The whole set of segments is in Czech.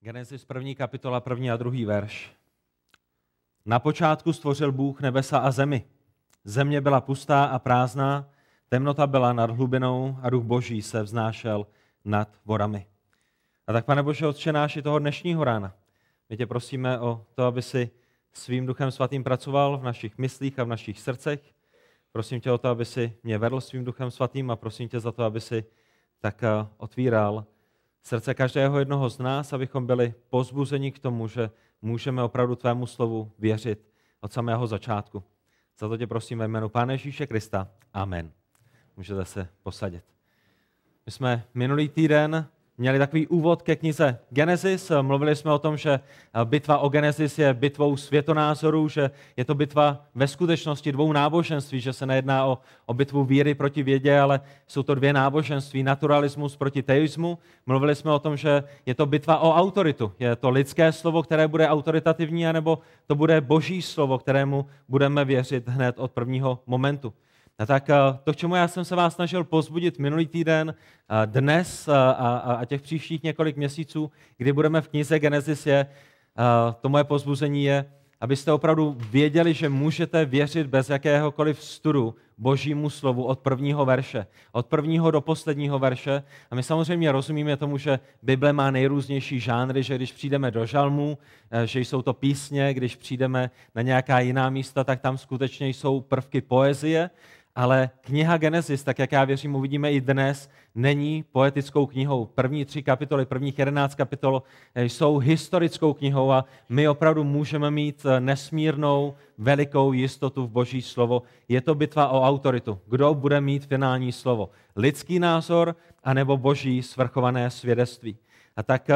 Genesis první kapitola, první a druhý verš. Na počátku stvořil Bůh nebesa a zemi. Země byla pustá a prázdná, temnota byla nad hlubinou a duch boží se vznášel nad vodami. A tak, pane Bože, odčenáš i toho dnešního rána. My tě prosíme o to, aby si svým duchem svatým pracoval v našich myslích a v našich srdcech. Prosím tě o to, aby si mě vedl svým duchem svatým a prosím tě za to, aby si tak eh, otvíral srdce každého jednoho z nás, abychom byli pozbuzeni k tomu, že můžeme opravdu tvému slovu věřit od samého začátku. Za to tě prosíme jménu Pána Ježíše Krista. Amen. Můžete se posadit. My jsme minulý týden měli takový úvod ke knize Genesis. Mluvili jsme o tom, že bitva o Genesis je bitvou světonázorů, že je to bitva ve skutečnosti dvou náboženství, že se nejedná o, o bitvu víry proti vědě, ale jsou to dvě náboženství, naturalismus proti teismu. Mluvili jsme o tom, že je to bitva o autoritu. Je to lidské slovo, které bude autoritativní, anebo to bude boží slovo, kterému budeme věřit hned od prvního momentu. A tak eh, to, k čemu já jsem se vás snažil pozbudit minulý týden, eh, dnes eh, a, a těch příštích několik měsíců, kdy budeme v knize Genesis, je, to moje pozbuzení je, abyste opravdu věděli, že můžete věřit bez jakéhokoliv studu božímu slovu od prvního verše, od prvního do posledního verše. A my samozřejmě rozumíme tomu, že Bible má nejrůznější žánry, že když přijdeme do žalmů, že jsou to písně, když přijdeme na nějaká jiná místa, tak tam skutečně jsou prvky poezie, ale kniha Genesis, tak jak já věřím, uvidíme i dnes, není poetickou knihou. První tři kapitoly, prvních jedenáct kapitol eh, jsou historickou knihou a my opravdu můžeme mít eh, nesmírnou, velikou jistotu v Boží slovo. Je to bitva o autoritu. Kdo bude mít finální slovo? Lidský názor anebo Boží svrchované svědectví? A tak eh,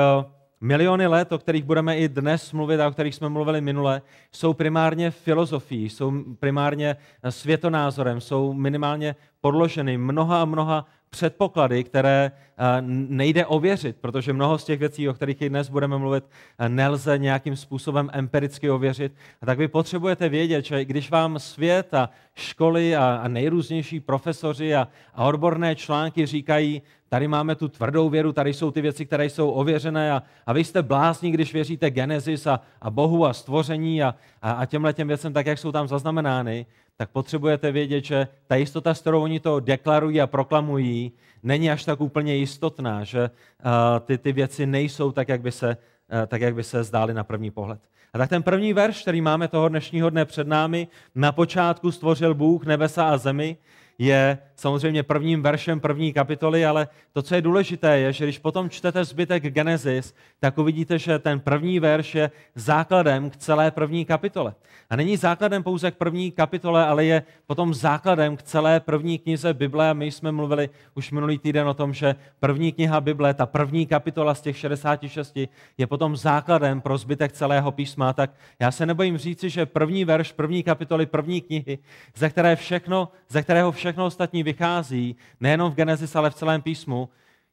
Miliony let, o kterých budeme i dnes mluvit a o kterých jsme mluvili minule, jsou primárně filozofií, jsou primárně světonázorem, jsou minimálně podloženy mnoha a mnoha předpoklady, které eh, nejde ověřit, protože mnoho z těch věcí, o kterých i dnes budeme mluvit, eh, nelze nějakým způsobem empiricky ověřit. A tak vy potřebujete vědět, že když vám svět a školy a, nejrůznější profesoři a, odborné články říkají, tady máme tu tvrdou věru, tady jsou ty věci, které jsou ověřené a, a vy jste blázni, když věříte Genesis a, a Bohu a stvoření a, a, a těmhle těm věcem, tak jak jsou tam zaznamenány, tak potřebujete vědět, že ta jistota, s kterou oni to deklarují a proklamují, není až tak úplně jistotná, že uh, ty, ty věci nejsou tak jak, by se, uh, tak, jak by se zdály na první pohled. A tak ten první verš, který máme toho dnešního dne před námi, na počátku stvořil Bůh nebesa a zemi, je samozřejmě prvním veršem první kapitoly, ale to, co je důležité, je, že když potom čtete zbytek Genesis, tak uvidíte, že ten první verš je základem k celé první kapitole. A není základem pouze k první kapitole, ale je potom základem k celé první knize Bible. A my jsme mluvili už minulý týden o tom, že první kniha Bible, ta první kapitola z těch 66, je potom základem pro zbytek celého písma. Tak já se nebojím říci, že první verš první kapitoly první knihy, ze, které všechno, ze kterého všechno ostatní vychází, nejenom v Genesis, ale v celém písmu,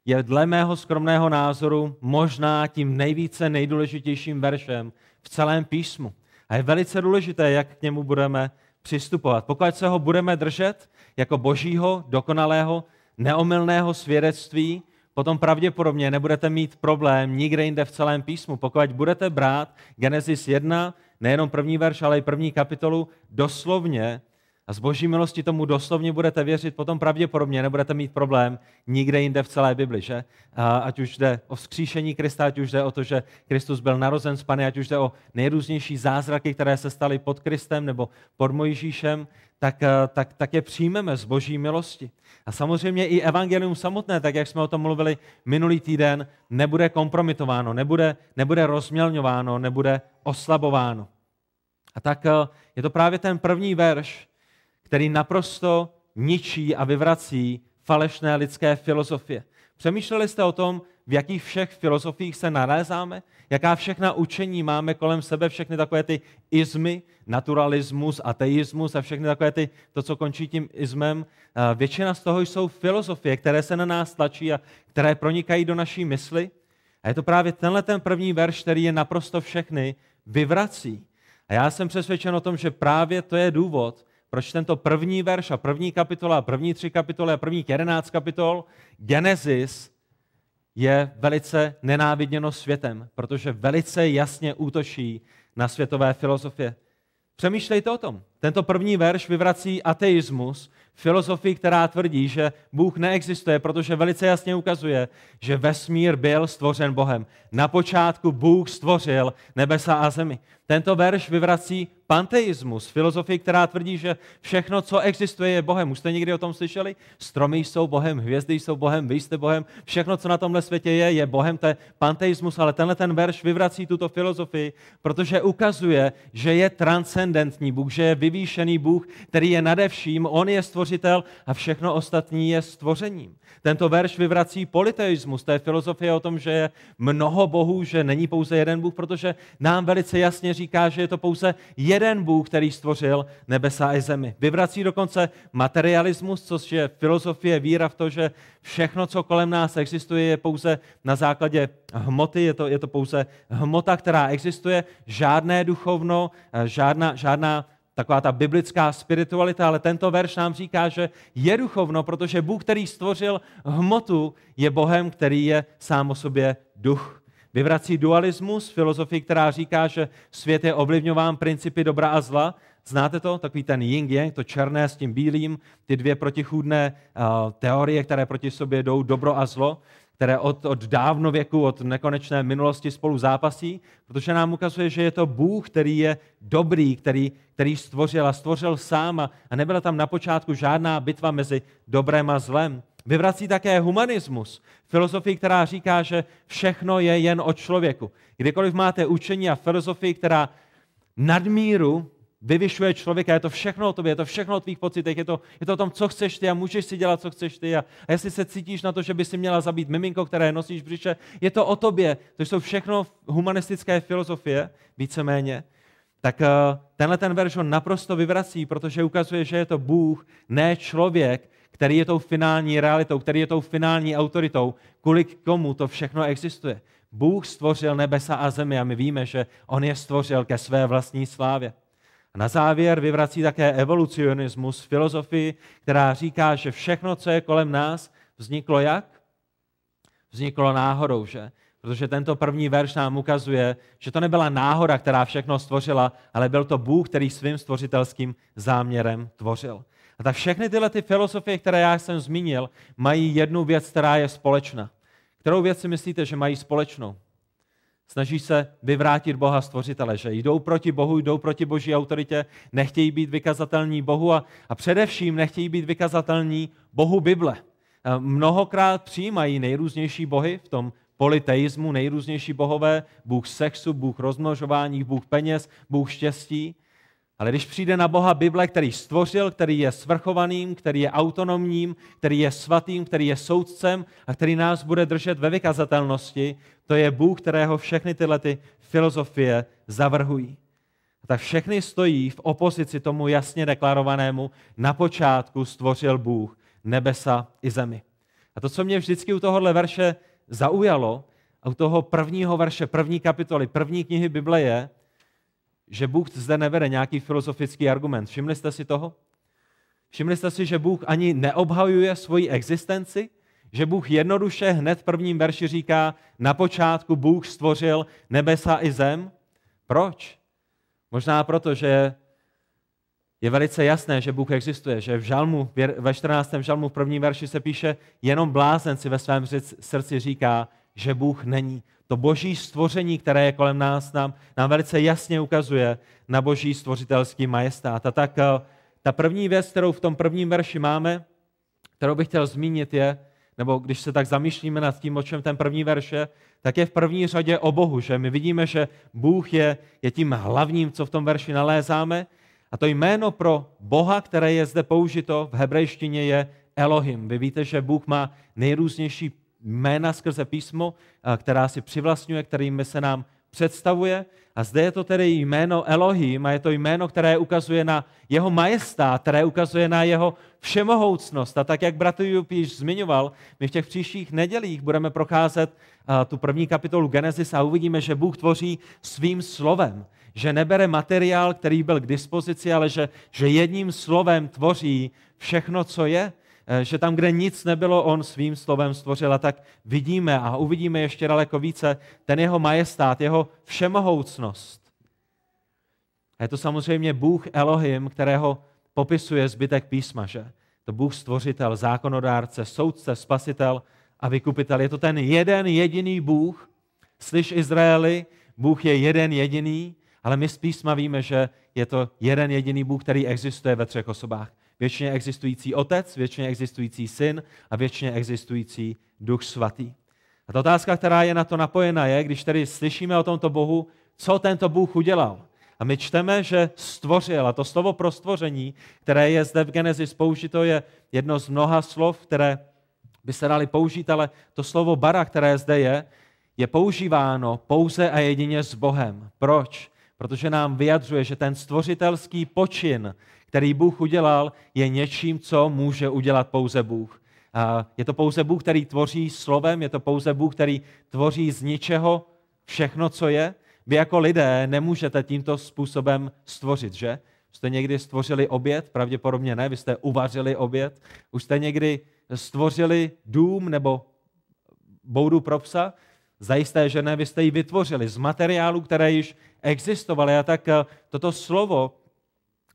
je dle mého skromného názoru možná tím nejvíce nejdůležitějším veršem v celém písmu. A je velice důležité, jak k němu budeme přistupovat. Pokud se ho budeme držet jako božího, dokonalého, neomylného svědectví, potom pravděpodobně nebudete mít problém nikde jinde v celém písmu. Pokud budete brát Genesis 1, nejenom první verš, ale i první kapitolu, doslovně a z boží milosti tomu doslovně budete věřit, potom pravděpodobně nebudete mít problém nikde jinde v celé Bibli, že? Ať už jde o vzkříšení Krista, ať už jde o to, že Kristus byl narozen z Pany, ať už jde o nejrůznější zázraky, které se staly pod Kristem nebo pod Mojžíšem, tak, tak, tak je přijmeme z boží milosti. A samozřejmě i evangelium samotné, tak jak jsme o tom mluvili minulý týden, nebude kompromitováno, nebude, nebude rozmělňováno, nebude oslabováno. A tak je to právě ten první verš, který naprosto ničí a vyvrací falešné lidské filozofie. Přemýšleli jste o tom, v jakých všech filozofiích se nalézáme? Jaká všechna učení máme kolem sebe, všechny takové ty izmy, naturalismus, ateismus a všechny takové ty, to, co končí tím izmem. Většina z toho jsou filozofie, které se na nás tlačí a které pronikají do naší mysli. A je to právě tenhle ten první verš, který je naprosto všechny vyvrací. A já jsem přesvědčen o tom, že právě to je důvod, proč tento první verš a první kapitola, první tři kapitoly a prvních jedenáct kapitol Genesis je velice nenáviděno světem, protože velice jasně útočí na světové filozofie. Přemýšlejte o tom. Tento první verš vyvrací ateismus, filozofii, která tvrdí, že Bůh neexistuje, protože velice jasně ukazuje, že vesmír byl stvořen Bohem. Na počátku Bůh stvořil nebesa a zemi. Tento verš vyvrací panteismus, filozofii, která tvrdí, že všechno, co existuje, je Bohem. Už jste někdy o tom slyšeli? Stromy jsou Bohem, hvězdy jsou Bohem, vy jste Bohem, všechno, co na tomhle světě je, je Bohem. To je panteismus, ale tenhle ten verš vyvrací tuto filozofii, protože ukazuje, že je transcendentní Bůh, že je vyvýšený Bůh, který je nade vším, on je stvořitel a všechno ostatní je stvořením. Tento verš vyvrací politeismus, to je filozofie o tom, že je mnoho bohů, že není pouze jeden Bůh, protože nám velice jasně říká, že je to pouze jeden Bůh, který stvořil nebesa a zemi. Vyvrací dokonce materialismus, což je filozofie víra v to, že všechno, co kolem nás existuje, je pouze na základě hmoty, je to, je to pouze hmota, která existuje, žádné duchovno, žádná, žádná taková ta biblická spiritualita, ale tento verš nám říká, že je duchovno, protože Bůh, který stvořil hmotu, je Bohem, který je sám o sobě duch. Vyvrací dualismus, filozofii, která říká, že svět je ovlivňován principy dobra a zla. Znáte to? Takový ten yin yang, to černé s tím bílým, ty dvě protichůdné uh, teorie, které proti sobě jdou, dobro a zlo které od, od dávno věku, od nekonečné minulosti spolu zápasí, protože nám ukazuje, že je to Bůh, který je dobrý, který, který stvořil a stvořil sám a nebyla tam na počátku žádná bitva mezi dobrem a zlem. Vyvrací také humanismus, filozofii, která říká, že všechno je jen o člověku. Kdykoliv máte učení a filozofii, která nadmíru vyvyšuje člověka, je to všechno o tobě, je to všechno o tvých pocitech, je to, je to o tom, co chceš ty a můžeš si dělat, co chceš ty. A, a jestli se cítíš na to, že by si měla zabít miminko, které nosíš v břiše, je to o tobě. To jsou všechno humanistické filozofie, víceméně. Tak uh, tenhle ten verš on naprosto vyvrací, protože ukazuje, že je to Bůh, ne člověk, který je tou finální realitou, který je tou finální autoritou, kvůli komu to všechno existuje. Bůh stvořil nebesa a zemi a my víme, že On je stvořil ke své vlastní slávě. A na závěr vyvrací také evolucionismus, filozofii, která říká, že všechno, co je kolem nás, vzniklo jak? Vzniklo náhodou, že? Protože tento první verš nám ukazuje, že to nebyla náhoda, která všechno stvořila, ale byl to Bůh, který svým stvořitelským záměrem tvořil. A tak všechny tyhle ty filozofie, které já jsem zmínil, mají jednu věc, která je společná. Kterou věc si myslíte, že mají společnou? Snaží se vyvrátit Boha stvořitele, že jdou proti Bohu, jdou proti boží autoritě, nechtějí být vykazatelní Bohu a, a především nechtějí být vykazatelní Bohu Bible. Mnohokrát přijímají nejrůznější bohy v tom politeismu, nejrůznější bohové, Bůh sexu, Bůh rozmnožování, Bůh peněz, Bůh štěstí, ale když přijde na Boha Bible, který stvořil, který je svrchovaným, který je autonomním, který je svatým, který je soudcem a který nás bude držet ve vykazatelnosti, to je Bůh, kterého všechny tyhle ty filozofie zavrhují. A tak všechny stojí v opozici tomu jasně deklarovanému, na počátku stvořil Bůh nebesa i zemi. A to, co mě vždycky u tohohle verše zaujalo, a u toho prvního verše, první kapitoly, první knihy Bible je, že Bůh zde nevede nějaký filozofický argument. Všimli jste si toho? Všimli jste si, že Bůh ani neobhajuje svoji existenci? Že Bůh jednoduše hned v prvním verši říká, na počátku Bůh stvořil nebesa i zem? Proč? Možná proto, že je velice jasné, že Bůh existuje, že v žalmu, ve 14. žalmu v prvním verši se píše, jenom blázen si ve svém srdci říká, že Bůh není to boží stvoření, které je kolem nás, nám, nám velice jasně ukazuje na boží stvořitelský majestát. A tak eh, ta první věc, kterou v tom prvním verši máme, kterou bych chtěl zmínit je, nebo když se tak zamýšlíme nad tím, o čem ten první verš je, tak je v první řadě o Bohu, že my vidíme, že Bůh je, je tím hlavním, co v tom verši nalézáme. A to jméno pro Boha, které je zde použito v hebrejštině, je Elohim. Vy víte, že Bůh má nejrůznější jména skrze písmo, která si přivlastňuje, kterými se nám představuje. A zde je to tedy jméno Elohim a je to jméno, které ukazuje na jeho majestát, které ukazuje na jeho všemohoucnost. A tak, jak bratr Jup již zmiňoval, my v těch příštích nedělích budeme procházet tu první kapitolu Genesis a uvidíme, že Bůh tvoří svým slovem. Že nebere materiál, který byl k dispozici, ale že, že jedním slovem tvoří všechno, co je eh, že tam, kde nic nebylo, on svým slovem stvořil. A tak vidíme a uvidíme ještě daleko více ten jeho majestát, jeho všemohoucnost. A je to samozřejmě Bůh Elohim, kterého popisuje zbytek písma, že? To Bůh stvořitel, zákonodárce, soudce, spasitel a vykupitel. Je to ten jeden jediný Bůh. Slyš Izraeli, Bůh je jeden jediný, ale my z písma víme, že je to jeden jediný Bůh, který existuje ve třech osobách. Věčně existující Otec, věčně existující Syn a věčně existující Duch Svatý. A ta otázka, která je na to napojena, je, když tedy slyšíme o tomto Bohu, co tento Bůh udělal. A my čteme, že stvořil. A to slovo pro stvoření, které je zde v Genesis použito, je jedno z mnoha slov, které by se dali použít, ale to slovo bara, které zde je, je používáno pouze a jedině s Bohem. Proč? Protože nám vyjadřuje, že ten stvořitelský počin, který Bůh udělal, je něčím, co může udělat pouze Bůh. Je to pouze Bůh, který tvoří slovem, je to pouze Bůh, který tvoří z ničeho všechno, co je. Vy jako lidé nemůžete tímto způsobem stvořit, že? Jste někdy stvořili oběd? Pravděpodobně ne. Vy jste uvařili oběd. Už jste někdy stvořili dům nebo boudu pro psa? Zajisté, že ne. Vy jste ji vytvořili z materiálu, které již existovaly. A tak eh, toto slovo,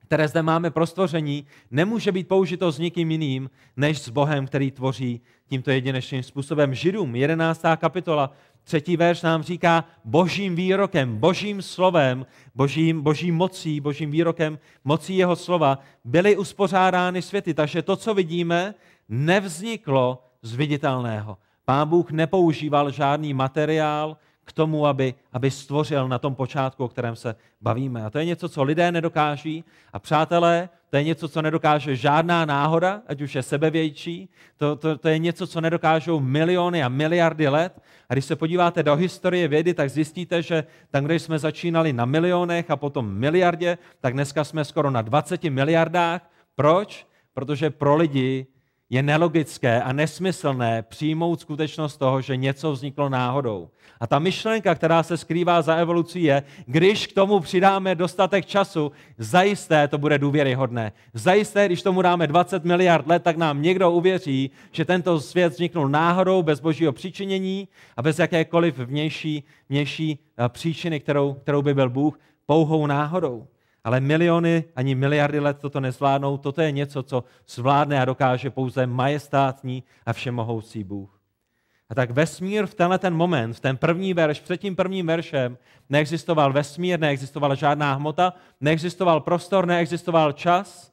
které zde máme pro stvoření, nemůže být použito s nikým jiným, než s Bohem, který tvoří tímto jedinečným způsobem. Židům, 11. kapitola, Třetí verš nám říká božím výrokem, božím slovem, božím, boží mocí, božím výrokem, mocí jeho slova byly uspořádány světy. Takže to, co vidíme, nevzniklo z viditelného. Pán Bůh nepoužíval žádný materiál, k tomu, aby, aby stvořil na tom počátku, o kterém se bavíme. A to je něco, co lidé nedokáží. A přátelé, to je něco, co nedokáže žádná náhoda, ať už je sebevětší. To, to, to je něco, co nedokážou miliony a miliardy let. A když se podíváte do historie vědy, tak zjistíte, že tam, kde jsme začínali na milionech a potom miliardě, tak dneska jsme skoro na 20 miliardách. Proč? Protože pro lidi je nelogické a nesmyslné přijmout skutečnost toho, že něco vzniklo náhodou. A ta myšlenka, která se skrývá za evolucí, je, když k tomu přidáme dostatek času, zajisté to bude důvěryhodné. Zajisté, když tomu dáme 20 miliard let, tak nám někdo uvěří, že tento svět vzniknul náhodou, bez božího příčinění a bez jakékoliv vnější, vnější eh, příčiny, kterou, kterou by byl Bůh, pouhou náhodou. Ale miliony ani miliardy let toto nezvládnou. Toto je něco, co zvládne a dokáže pouze majestátní a všemohoucí Bůh. A tak vesmír v tenhle ten moment, v ten první verš, před tím prvním veršem, neexistoval vesmír, neexistovala žádná hmota, neexistoval prostor, neexistoval čas.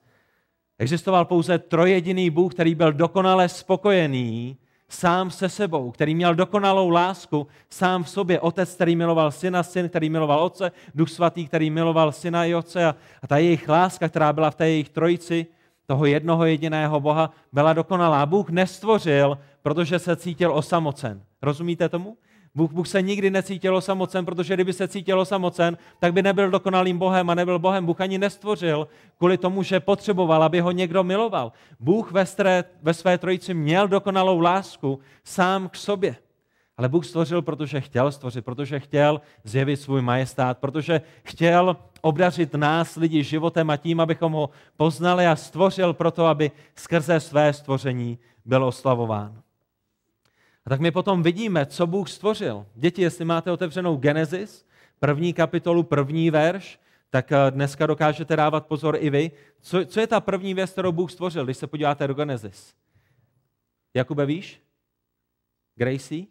Existoval pouze trojediný Bůh, který byl dokonale spokojený sám se sebou, který měl dokonalou lásku sám v sobě. Otec, který miloval syna, syn, který miloval otce, duch svatý, který miloval syna i otce. A, a ta jejich láska, která byla v té jejich trojici, toho jednoho jediného Boha, byla dokonalá. Bůh nestvořil, protože se cítil osamocen. Rozumíte tomu? Bůh, Bůh se nikdy necítil osamocen, protože kdyby se cítil osamocen, tak by nebyl dokonalým Bohem a nebyl Bohem. Bůh ani nestvořil kvůli tomu, že potřeboval, aby ho někdo miloval. Bůh ve, své, ve své trojici měl dokonalou lásku sám k sobě. Ale Bůh stvořil, protože chtěl stvořit, protože chtěl zjevit svůj majestát, protože chtěl obdařit nás, lidi, životem a tím, abychom ho poznali a stvořil proto, aby skrze své stvoření byl oslavován. A tak my potom vidíme, co Bůh stvořil. Děti, jestli máte otevřenou Genesis, první kapitolu, první verš, tak eh, dneska dokážete dávat pozor i vy. Co, co je ta první věc, kterou Bůh stvořil, když se podíváte do Genesis? Jakube, víš? Gracie?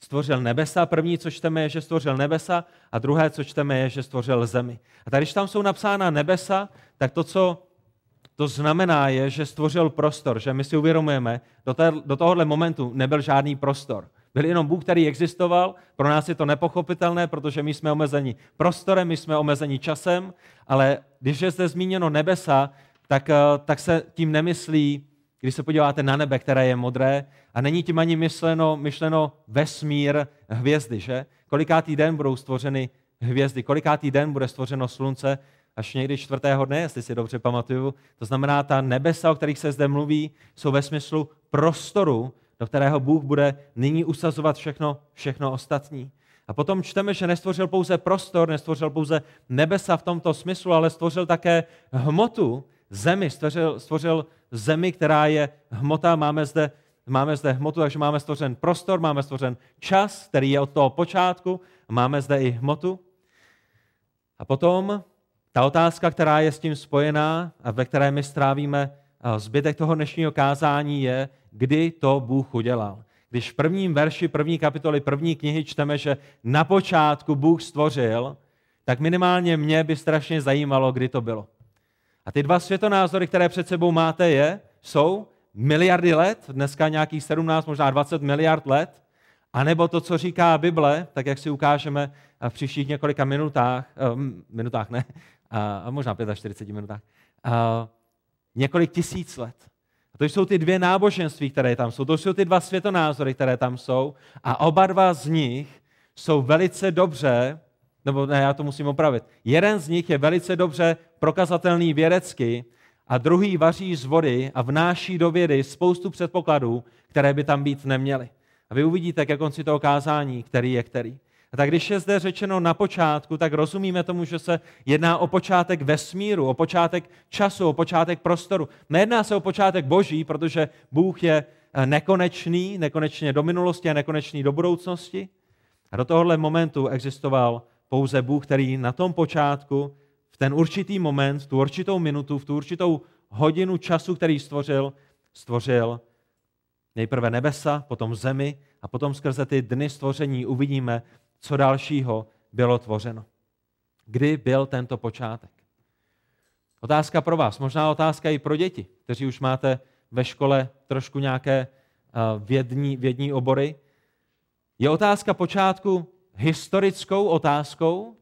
Stvořil nebesa. První, co čteme, je, že stvořil nebesa a druhé, co čteme, je, že stvořil zemi. A tady, když tam jsou napsána nebesa, tak to, co to znamená je, že stvořil prostor, že my si uvědomujeme, do, té, do tohohle momentu nebyl žádný prostor. Byl jenom Bůh, který existoval, pro nás je to nepochopitelné, protože my jsme omezeni prostorem, my jsme omezeni časem, ale když je zde zmíněno nebesa, tak, eh, tak se tím nemyslí, když se podíváte na nebe, které je modré, a není tím ani myšleno, myšleno vesmír hvězdy, že? Kolikátý den budou stvořeny hvězdy, kolikátý den bude stvořeno slunce, až někdy čtvrtého dne, jestli si dobře pamatuju. To znamená, ta nebesa, o kterých se zde mluví, jsou ve smyslu prostoru, do kterého Bůh bude nyní usazovat všechno, všechno ostatní. A potom čteme, že nestvořil pouze prostor, nestvořil pouze nebesa v tomto smyslu, ale stvořil také hmotu, zemi, stvořil, stvořil zemi, která je hmota, máme zde, máme zde hmotu, takže máme stvořen prostor, máme stvořen čas, který je od toho počátku, máme zde i hmotu. A potom ta otázka, která je s tím spojená a ve které my strávíme zbytek toho dnešního kázání je, kdy to Bůh udělal. Když v prvním verši první kapitoly první knihy čteme, že na počátku Bůh stvořil, tak minimálně mě by strašně zajímalo, kdy to bylo. A ty dva světonázory, které před sebou máte, je, jsou miliardy let, dneska nějakých 17, možná 20 miliard let, anebo to, co říká Bible, tak jak si ukážeme v příštích několika minutách, uh, minutách ne, a možná 45 minutách, uh, několik tisíc let. A to jsou ty dvě náboženství, které tam jsou. To jsou ty dva světonázory, které tam jsou. A oba dva z nich jsou velice dobře, nebo ne, já to musím opravit. Jeden z nich je velice dobře prokazatelný vědecky a druhý vaří z vody a vnáší do vědy spoustu předpokladů, které by tam být neměly. A vy uvidíte ke konci toho kázání, který je který. A tak když je zde řečeno na počátku, tak rozumíme tomu, že se jedná o počátek vesmíru, o počátek času, o počátek prostoru. Nejedná se o počátek boží, protože Bůh je eh, nekonečný, nekonečně do minulosti a nekonečný do budoucnosti. A do tohohle momentu existoval pouze Bůh, který na tom počátku, v ten určitý moment, v tu určitou minutu, v tu určitou hodinu času, který stvořil, stvořil nejprve nebesa, potom zemi a potom skrze ty dny stvoření uvidíme, co dalšího bylo tvořeno. Kdy byl tento počátek? Otázka pro vás, možná otázka i pro děti, kteří už máte ve škole trošku nějaké eh, vědní, vědní obory. Je otázka počátku historickou otázkou,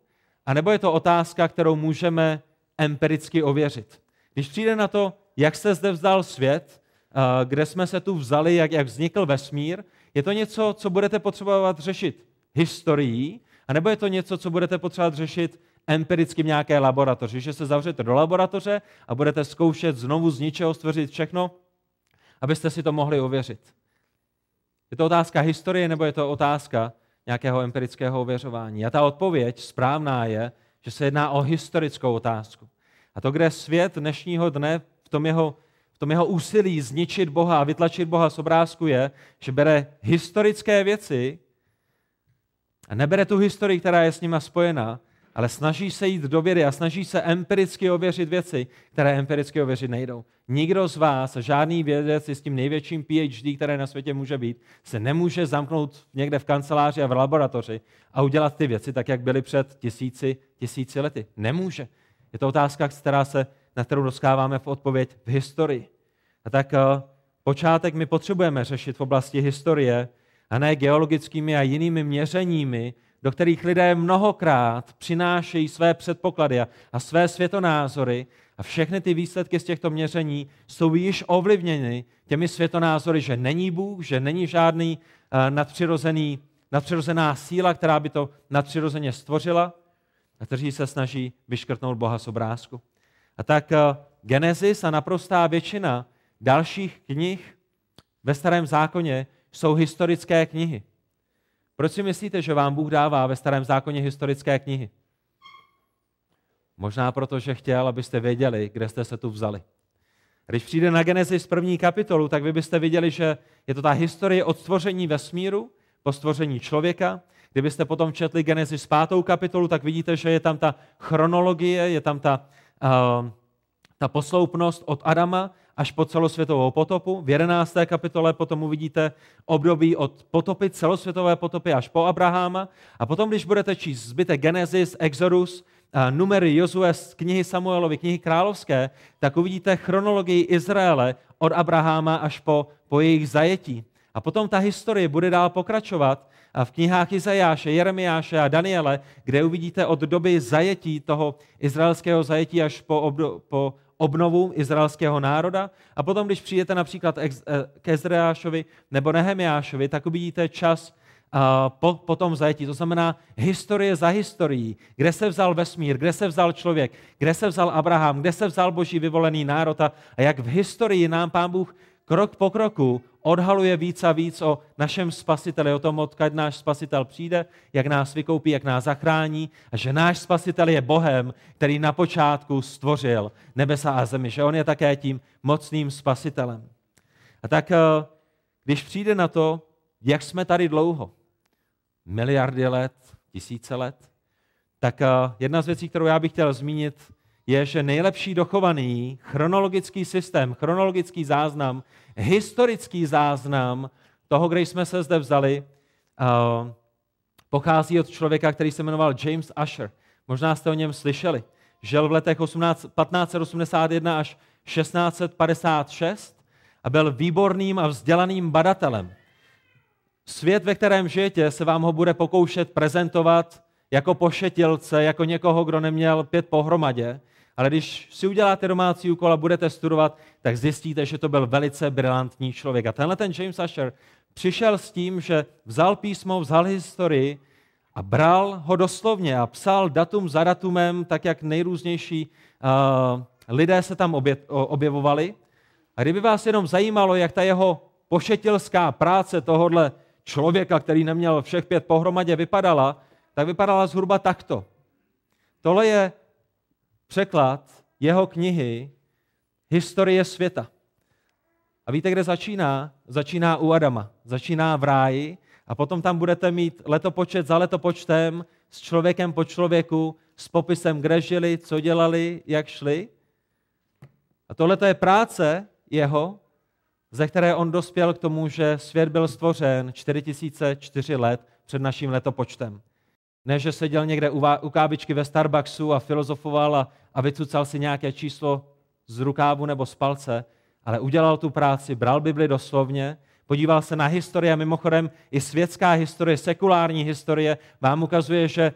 anebo je to otázka, kterou můžeme empiricky ověřit? Když přijde na to, jak se zde vzdal svět, eh, kde jsme se tu vzali, jak, jak vznikl vesmír, je to něco, co budete potřebovat řešit historií, anebo je to něco, co budete potřebovat řešit empiricky v nějaké laboratoři, že se zavřete do laboratoře a budete zkoušet znovu z ničeho stvořit všechno, abyste si to mohli ověřit. Je to otázka historie nebo je to otázka nějakého empirického ověřování? A ta odpověď správná je, že se jedná o historickou otázku. A to, kde svět dnešního dne v tom jeho, v tom jeho úsilí zničit Boha a vytlačit Boha z obrázku je, že bere historické věci, a nebere tu historii, která je s nima spojená, ale snaží se jít do vědy a snaží se empiricky ověřit věci, které empiricky ověřit nejdou. Nikdo z vás, žádný vědec s tím největším PhD, které na světě může být, se nemůže zamknout někde v kanceláři a v laboratoři a udělat ty věci tak, jak byly před tisíci, tisíci lety. Nemůže. Je to otázka, která se, na kterou dostáváme v odpověď v historii. A tak uh, počátek my potřebujeme řešit v oblasti historie, a ne geologickými a jinými měřeními, do kterých lidé mnohokrát přinášejí své předpoklady a své světonázory a všechny ty výsledky z těchto měření jsou již ovlivněny těmi světonázory, že není Bůh, že není žádný eh, nadpřirozený, nadpřirozená síla, která by to nadpřirozeně stvořila a kteří se snaží vyškrtnout Boha z obrázku. A tak eh, Genesis a naprostá většina dalších knih ve starém zákoně jsou historické knihy. Proč si myslíte, že vám Bůh dává ve starém zákoně historické knihy? Možná proto, že chtěl, abyste věděli, kde jste se tu vzali. Když přijde na Genesis první kapitolu, tak vy byste viděli, že je to ta historie od stvoření vesmíru po stvoření člověka. Kdybyste potom četli Genesis pátou kapitolu, tak vidíte, že je tam ta chronologie, je tam ta, uh, ta posloupnost od Adama až po celosvětovou potopu. V 11. kapitole potom uvidíte období od potopy, celosvětové potopy až po Abraháma. A potom, když budete číst zbytek Genesis, Exodus, numery Jozue z knihy Samuelovy, knihy královské, tak uvidíte chronologii Izraele od Abraháma až po, po jejich zajetí. A potom ta historie bude dál pokračovat v knihách Izajáše, Jeremiáše a Daniele, kde uvidíte od doby zajetí toho izraelského zajetí až po, obdo, po obnovu izraelského národa. A potom, když přijete například eh, k Ezreášovi nebo Nehemiášovi, tak uvidíte čas po, po tom zajetí. To znamená historie za historií. Kde se vzal vesmír, kde se vzal člověk, kde se vzal Abraham, kde se vzal boží vyvolený národ a jak v historii nám pán Bůh krok po kroku odhaluje víc a víc o našem spasiteli, o tom, odkud náš spasitel přijde, jak nás vykoupí, jak nás zachrání a že náš spasitel je Bohem, který na počátku stvořil nebesa a zemi, že on je také tím mocným spasitelem. A tak, eh, když přijde na to, jak jsme tady dlouho, miliardy let, tisíce let, tak eh, jedna z věcí, kterou já bych chtěl zmínit, je, že nejlepší dochovaný chronologický systém, chronologický záznam, historický záznam toho, kde jsme se zde vzali, uh, pochází od člověka, který se jmenoval James Usher. Možná jste o něm slyšeli. Žil v letech 18, 1581 až 1656 a byl výborným a vzdělaným badatelem. Svět, ve kterém žijete, se vám ho bude pokoušet prezentovat jako pošetilce, jako někoho, kdo neměl pět pohromadě, ale když si uděláte domácí úkol a budete studovat, tak zjistíte, že to byl velice brilantní člověk. A tenhle ten James Asher přišel s tím, že vzal písmo, vzal historii a bral ho doslovně a psal datum za datumem, tak jak nejrůznější uh, lidé se tam obje, objevovali. A kdyby vás jenom zajímalo, jak ta jeho pošetilská práce tohohle člověka, který neměl všech pět pohromadě, vypadala, tak vypadala zhruba takto. Tohle je překlad jeho knihy Historie světa. A víte, kde začíná? Začíná u Adama. Začíná v ráji a potom tam budete mít letopočet za letopočtem s člověkem po člověku, s popisem, kde žili, co dělali, jak šli. A tohle je práce jeho, ze které on dospěl k tomu, že svět byl stvořen 4004 let před naším letopočtem. Ne, že seděl někde u, kávičky ve Starbucksu a filozofoval a, a vycucal si nějaké číslo z rukávu nebo z palce, ale udělal tu práci, bral Bibli doslovně, podíval se na historie a mimochodem i světská historie, sekulární historie vám ukazuje, že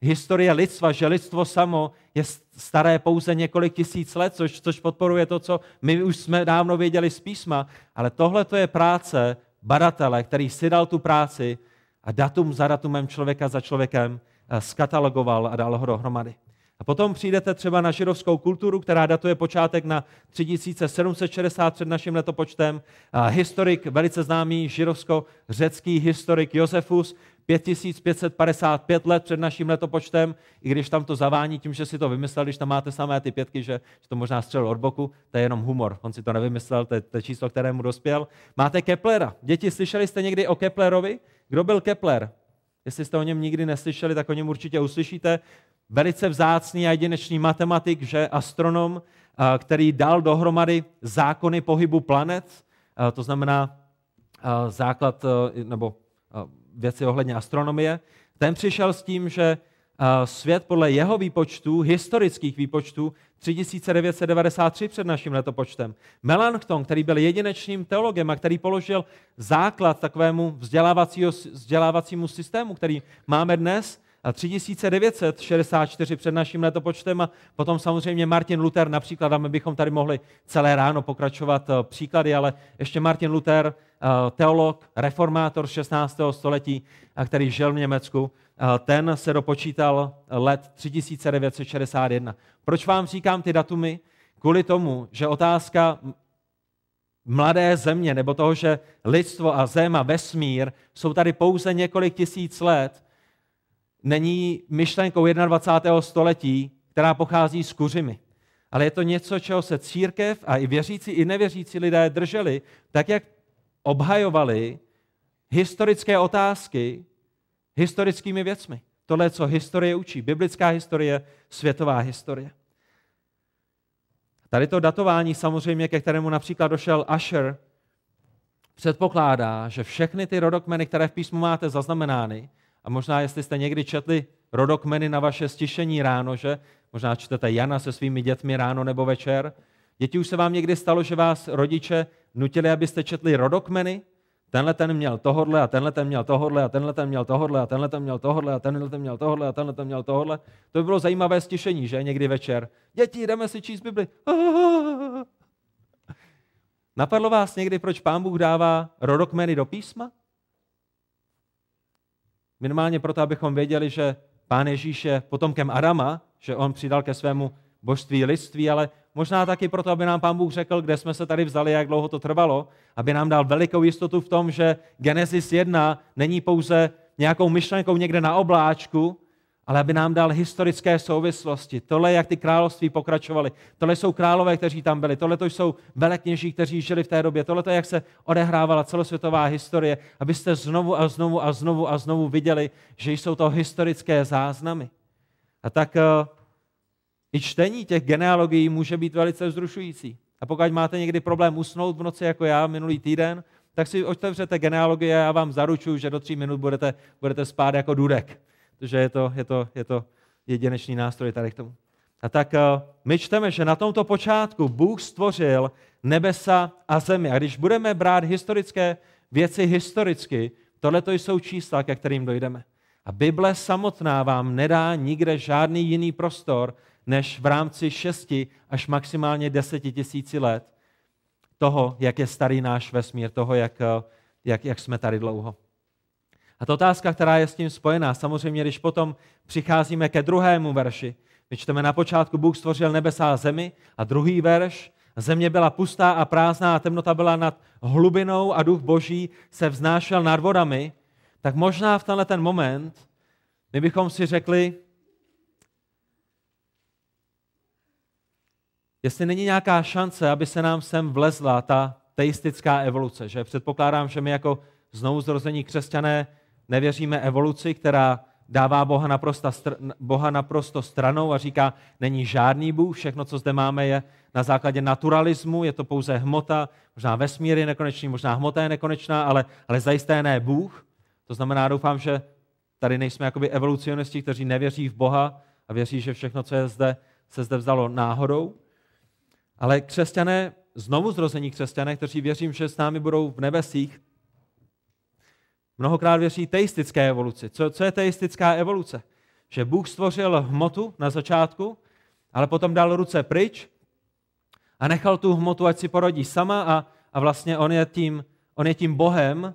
historie lidstva, že lidstvo samo je staré pouze několik tisíc let, což, což podporuje to, co my už jsme dávno věděli z písma, ale tohle to je práce badatele, který si dal tu práci a datum za datumem člověka za člověkem eh, skatalogoval a dal ho dohromady. A potom přijdete třeba na židovskou kulturu, která datuje počátek na 3760 před naším letopočtem. Historik, velice známý židovsko-řecký historik Josefus, 5555 let před naším letopočtem, i když tam to zavání tím, že si to vymyslel, když tam máte samé ty pětky, že, že to možná střelil od boku, to je jenom humor. On si to nevymyslel, to je, to je číslo, kterému dospěl. Máte Keplera. Děti, slyšeli jste někdy o Keplerovi? Kdo byl Kepler? Jestli jste o něm nikdy neslyšeli, tak o něm určitě uslyšíte. Velice vzácný a jedinečný matematik, že astronom, který dal dohromady zákony pohybu planet, to znamená základ nebo věci ohledně astronomie. Ten přišel s tím, že svět podle jeho výpočtů, historických výpočtů, 3993 před naším letopočtem. Melanchthon, který byl jedinečným teologem a který položil základ takovému vzdělávacímu systému, který máme dnes, 3964 před naším letopočtem a potom samozřejmě Martin Luther například, a my bychom tady mohli celé ráno pokračovat eh, příklady, ale ještě Martin Luther, eh, teolog, reformátor 16. století, který žil v Německu, eh, ten se dopočítal let 3961. Proč vám říkám ty datumy? Kvůli tomu, že otázka mladé země, nebo toho, že lidstvo a zem a vesmír jsou tady pouze několik tisíc let, není myšlenkou 21. století, která pochází z kuřimy. Ale je to něco, čeho se církev a i věřící, i nevěřící lidé drželi, tak jak obhajovali historické otázky historickými věcmi. Tohle, co historie učí. Biblická historie, světová historie. Tady to datování samozřejmě, ke kterému například došel Asher, předpokládá, že všechny ty rodokmeny, které v písmu máte zaznamenány, a možná, jestli jste někdy četli rodokmeny na vaše stišení ráno, že? Možná čtete Jana se svými dětmi ráno nebo večer. Děti, už se vám někdy stalo, že vás rodiče nutili, abyste četli rodokmeny? Tenhle ten měl tohodle a tenhle ten měl tohodle a tenhle ten měl tohodle a tenhle ten měl tohodle a tenhle ten měl tohodle a tenhle ten měl tohodle. To by bylo zajímavé stišení, že? Někdy večer. Děti, jdeme si číst Bibli. Napadlo vás někdy, proč pán Bůh dává rodokmeny do písma? Minimálně proto, abychom věděli, že pán Ježíš je potomkem Adama, že on přidal ke svému božství lidství, ale možná taky proto, aby nám pán Bůh řekl, kde jsme se tady vzali, jak dlouho to trvalo, aby nám dal velikou jistotu v tom, že Genesis 1 není pouze nějakou myšlenkou někde na obláčku, ale aby nám dal historické souvislosti. Tohle, jak ty království pokračovaly. Tohle jsou králové, kteří tam byli. Tohle to jsou velekněží, kteří žili v té době. Tohle to, jak se odehrávala celosvětová historie, abyste znovu a znovu a znovu a znovu viděli, že jsou to historické záznamy. A tak uh, i čtení těch genealogií může být velice vzrušující. A pokud máte někdy problém usnout v noci jako já minulý týden, tak si otevřete genealogie a já vám zaručuju, že do tří minut budete, budete spát jako důdek protože je to, je to, je to jedinečný nástroj tady k tomu. A tak eh, my čteme, že na tomto počátku Bůh stvořil nebesa a zemi. A když budeme brát historické věci historicky, tohle to jsou čísla, ke kterým dojdeme. A Bible samotná vám nedá nikde žádný jiný prostor, než v rámci šesti až maximálně deseti tisíci let toho, jak je starý náš vesmír, toho, jak, eh, jak, jak jsme tady dlouho. A to otázka, která je s tím spojená, samozřejmě, když potom přicházíme ke druhému verši, my čteme na počátku, Bůh stvořil nebesa a zemi a druhý verš, země byla pustá a prázdná a temnota byla nad hlubinou a duch boží se vznášel nad vodami, tak možná v tenhle ten moment my bychom si řekli, jestli není nějaká šance, aby se nám sem vlezla ta teistická evoluce, že? Předpokládám, že my jako znovu zrození křesťané nevěříme evoluci, která dává Boha naprosto, Boha naprosto stranou a říká, není žádný Bůh, všechno, co zde máme, je na základě naturalismu, je to pouze hmota, možná vesmír je nekonečný, možná hmota je nekonečná, ale, ale zajisté ne Bůh. To znamená, doufám, že tady nejsme jakoby evolucionisti, kteří nevěří v Boha a věří, že všechno, co je zde, se zde vzalo náhodou. Ale křesťané, znovu zrození křesťané, kteří věřím, že s námi budou v nebesích, mnohokrát věří teistické evoluci. Co, co je teistická evoluce? Že Bůh stvořil hmotu na začátku, ale potom dal ruce pryč a nechal tu hmotu, ať si porodí sama a, a vlastně on je, tím, on je tím Bohem,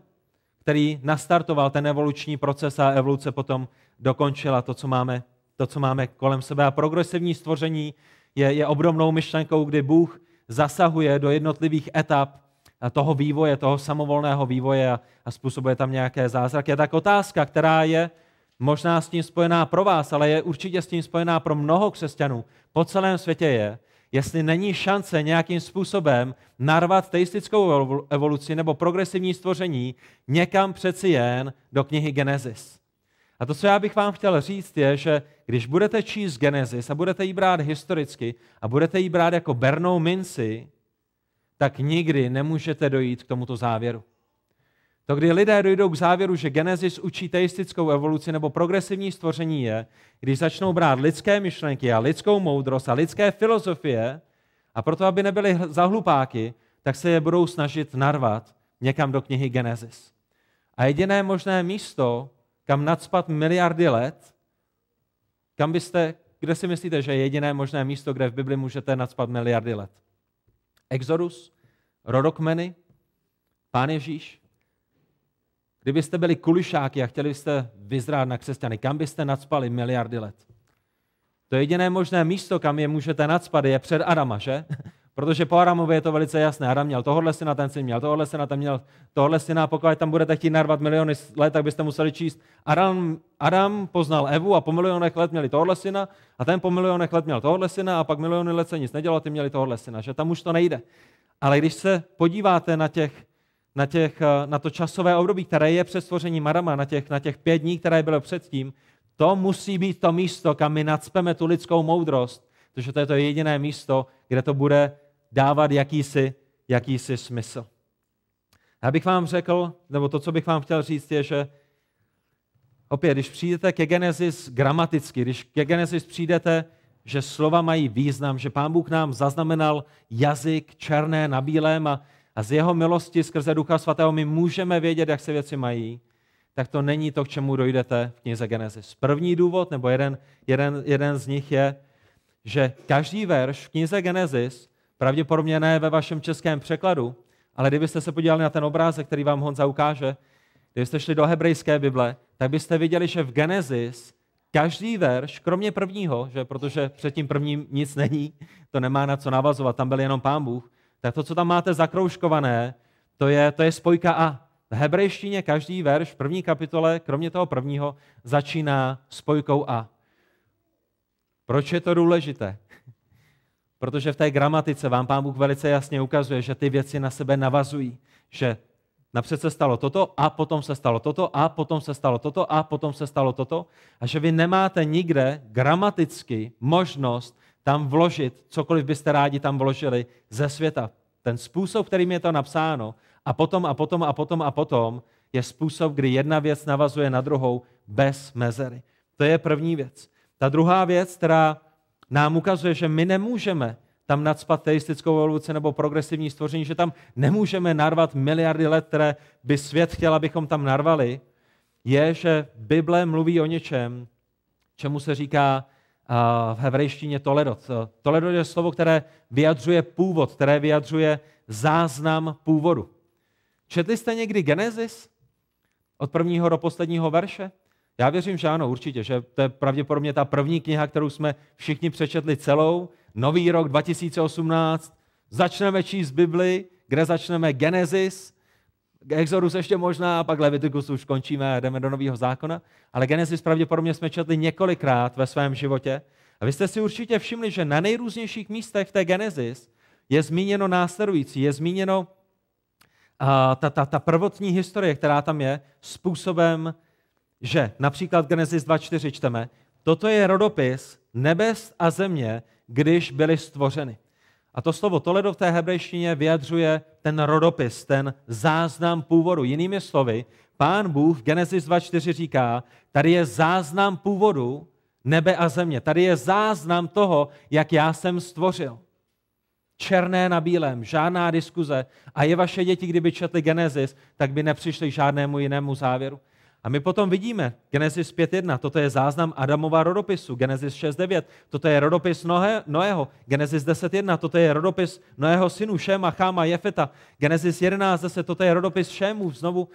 který nastartoval ten evoluční proces a evoluce potom dokončila to, co máme, to, co máme kolem sebe. A progresivní stvoření je, je obdobnou myšlenkou, kdy Bůh zasahuje do jednotlivých etap toho vývoje, toho samovolného vývoje a, způsobuje tam nějaké zázraky. A tak otázka, která je možná s tím spojená pro vás, ale je určitě s tím spojená pro mnoho křesťanů po celém světě je, jestli není šance nějakým způsobem narvat teistickou evoluci nebo progresivní stvoření někam přeci jen do knihy Genesis. A to, co já bych vám chtěl říct, je, že když budete číst Genesis a budete ji brát historicky a budete ji brát jako bernou minci, tak nikdy nemůžete dojít k tomuto závěru. To, kdy lidé dojdou k závěru, že Genesis učí teistickou evoluci nebo progresivní stvoření je, když začnou brát lidské myšlenky a lidskou moudrost a lidské filozofie a proto, aby nebyli zahlupáky, tak se je budou snažit narvat někam do knihy Genesis. A jediné možné místo, kam nadspat miliardy let, kam byste, kde si myslíte, že je jediné možné místo, kde v Bibli můžete nadspat miliardy let? Exodus, rodokmeny, Pán Ježíš. Kdybyste byli kulišáky a chtěli byste vyzrát na křesťany, kam byste nadspali miliardy let? To jediné možné místo, kam je můžete nadspat, je před Adama, že? Protože po Adamovi je to velice jasné. Adam měl tohohle syna, ten syn měl tohohle syna, ten měl tohohle syna. Pokud tam budete chtít narvat miliony let, tak byste museli číst. Adam, Adam poznal Evu a po milionech let měli tohohle syna a ten po milionech let měl tohohle syna a pak miliony let se nic nedělo ty měli tohohle syna. Že tam už to nejde. Ale když se podíváte na, těch, na, těch, na to časové období, které je před stvořením Adama, na těch, na těch pět dní, které bylo předtím, to musí být to místo, kam my nadspeme tu lidskou moudrost, protože to je to jediné místo, kde to bude dávat jakýsi, jakýsi smysl. Já bych vám řekl, nebo to, co bych vám chtěl říct, je, že opět, když přijdete ke Genesis gramaticky, když ke Genesis přijdete, že slova mají význam, že Pán Bůh nám zaznamenal jazyk černé na bílém a, a z jeho milosti skrze Ducha Svatého my můžeme vědět, jak se věci mají, tak to není to, k čemu dojdete v knize Genesis. První důvod, nebo jeden, jeden, jeden z nich je, že každý verš v knize Genesis Pravděpodobně ne ve vašem českém překladu, ale kdybyste se podívali na ten obrázek, který vám Honza ukáže, kdybyste šli do hebrejské Bible, tak byste viděli, že v Genesis každý verš, kromě prvního, že protože před tím prvním nic není, to nemá na co navazovat, tam byl jenom pán Bůh, tak to, co tam máte zakroužkované, to je, to je spojka A. V hebrejštině každý verš v první kapitole, kromě toho prvního, začíná spojkou A. Proč je to důležité? Protože v té gramatice vám pán Bůh velice jasně ukazuje, že ty věci na sebe navazují. Že napřed se stalo toto a potom se stalo toto a potom se stalo toto a potom se stalo toto. A že vy nemáte nikde gramaticky možnost tam vložit, cokoliv byste rádi tam vložili ze světa. Ten způsob, kterým je to napsáno, a potom a potom a potom a potom, je způsob, kdy jedna věc navazuje na druhou bez mezery. To je první věc. Ta druhá věc, která nám ukazuje, že my nemůžeme tam nadspat teistickou evoluci nebo progresivní stvoření, že tam nemůžeme narvat miliardy let, které by svět chtěl, abychom tam narvali, je, že Bible mluví o něčem, čemu se říká v hebrejštině toledot. Toledot je slovo, které vyjadřuje původ, které vyjadřuje záznam původu. Četli jste někdy Genesis? Od prvního do posledního verše? Já věřím, že ano, určitě, že to je pravděpodobně ta první kniha, kterou jsme všichni přečetli celou. Nový rok 2018, začneme číst Bibli, kde začneme Genesis, Exodus ještě možná, a pak Leviticus už končíme a jdeme do Nového zákona. Ale Genesis pravděpodobně jsme četli několikrát ve svém životě. A vy jste si určitě všimli, že na nejrůznějších místech v té Genesis je zmíněno následující. Je zmíněno uh, ta, ta, ta prvotní historie, která tam je, způsobem, že například Genesis 2.4 čteme, toto je rodopis nebes a země, když byly stvořeny. A to slovo Toledo v té hebrejštině vyjadřuje ten rodopis, ten záznam původu. Jinými slovy, pán Bůh v Genesis 2.4 říká, tady je záznam původu nebe a země. Tady je záznam toho, jak já jsem stvořil. Černé na bílém, žádná diskuze. A je vaše děti, kdyby četli Genesis, tak by nepřišli žádnému jinému závěru. A my potom vidíme Genesis 5.1, toto je záznam Adamova rodopisu, Genesis 6.9, toto je rodopis Noé, Noého, Genesis 10.1, toto je rodopis Noého synu Šéma, Cháma, Jefeta, Genesis 11.10, toto je rodopis Šémův, znovu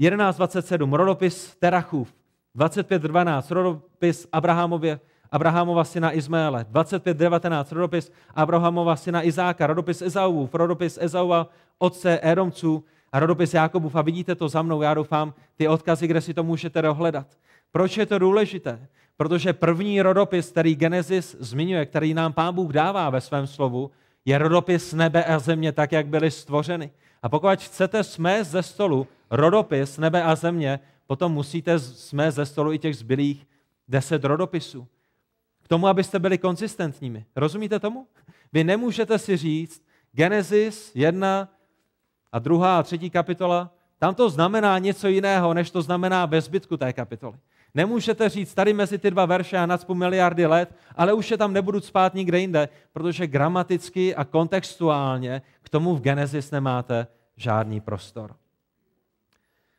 11.27, rodopis Terachův, 25.12, rodopis Abrahamově, Abrahamova syna Izmaele, 25.19, rodopis Abrahamova syna Izáka, rodopis Ezauvův, rodopis Ezauva, otce Édomců, rodopis Jakobův. A vidíte to za mnou, já doufám, ty odkazy, kde si to můžete dohledat. Proč je to důležité? Protože první rodopis, který Genesis zmiňuje, který nám Pán Bůh dává ve svém slovu, je rodopis nebe a země, tak, jak byly stvořeny. A pokud chcete smést ze stolu rodopis nebe a země, potom musíte smést ze stolu i těch zbylých deset rodopisů. K tomu, abyste byli konzistentními. Rozumíte tomu? Vy nemůžete si říct Genesis 1, a druhá a třetí kapitola, tam to znamená něco jiného, než to znamená ve zbytku té kapitoly. Nemůžete říct tady mezi ty dva verše a nacpu miliardy let, ale už je tam nebudu spát nikde jinde, protože gramaticky a kontextuálně k tomu v Genesis nemáte žádný prostor.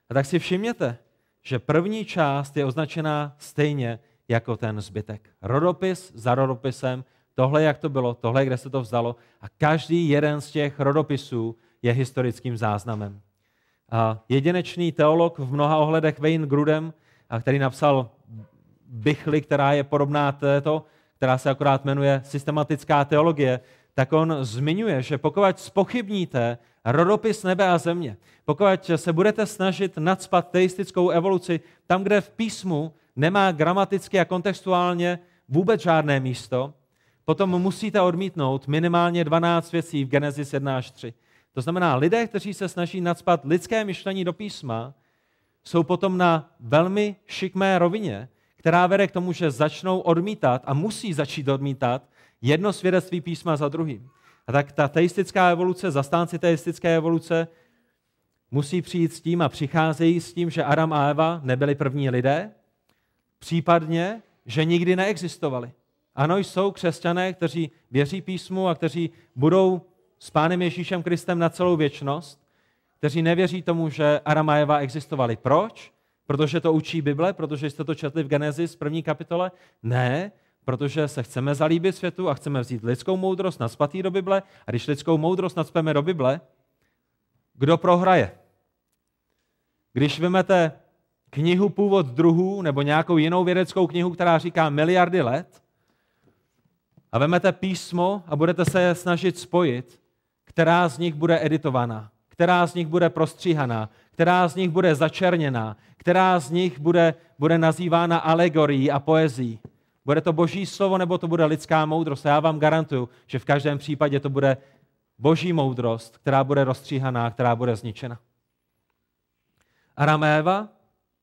A tak si všimněte, že první část je označená stejně jako ten zbytek. Rodopis za rodopisem, tohle, jak to bylo, tohle, kde se to vzalo. A každý jeden z těch rodopisů je historickým záznamem. Jedinečný teolog v mnoha ohledech Wayne Grudem, který napsal Bychli, která je podobná této, která se akorát jmenuje systematická teologie, tak on zmiňuje, že pokud spochybníte rodopis nebe a země, pokud se budete snažit nadspat teistickou evoluci tam, kde v písmu nemá gramaticky a kontextuálně vůbec žádné místo, potom musíte odmítnout minimálně 12 věcí v Genesis 1 až 3. To znamená, lidé, kteří se snaží nadspat lidské myšlení do písma, jsou potom na velmi šikmé rovině, která vede k tomu, že začnou odmítat a musí začít odmítat jedno svědectví písma za druhým. A tak ta teistická evoluce, zastánci teistické evoluce, musí přijít s tím a přicházejí s tím, že Adam a Eva nebyli první lidé, případně, že nikdy neexistovali. Ano, jsou křesťané, kteří věří písmu a kteří budou s Pánem Ježíšem Kristem na celou věčnost, kteří nevěří tomu, že Adam a Eva existovali. Proč? Protože to učí Bible, protože jste to četli v Genesis první kapitole? Ne, protože se chceme zalíbit světu a chceme vzít lidskou moudrost, nadspatý do Bible. A když lidskou moudrost nadspeme do Bible, kdo prohraje? Když vymete knihu Původ druhů nebo nějakou jinou vědeckou knihu, která říká miliardy let a vemete písmo a budete se je snažit spojit, která z nich bude editovaná, která z nich bude prostříhaná, která z nich bude začerněná, která z nich bude, bude nazývána alegorií a poezí. Bude to boží slovo nebo to bude lidská moudrost. Já vám garantuju, že v každém případě to bude boží moudrost, která bude rozstříhaná, která bude zničena. Aram a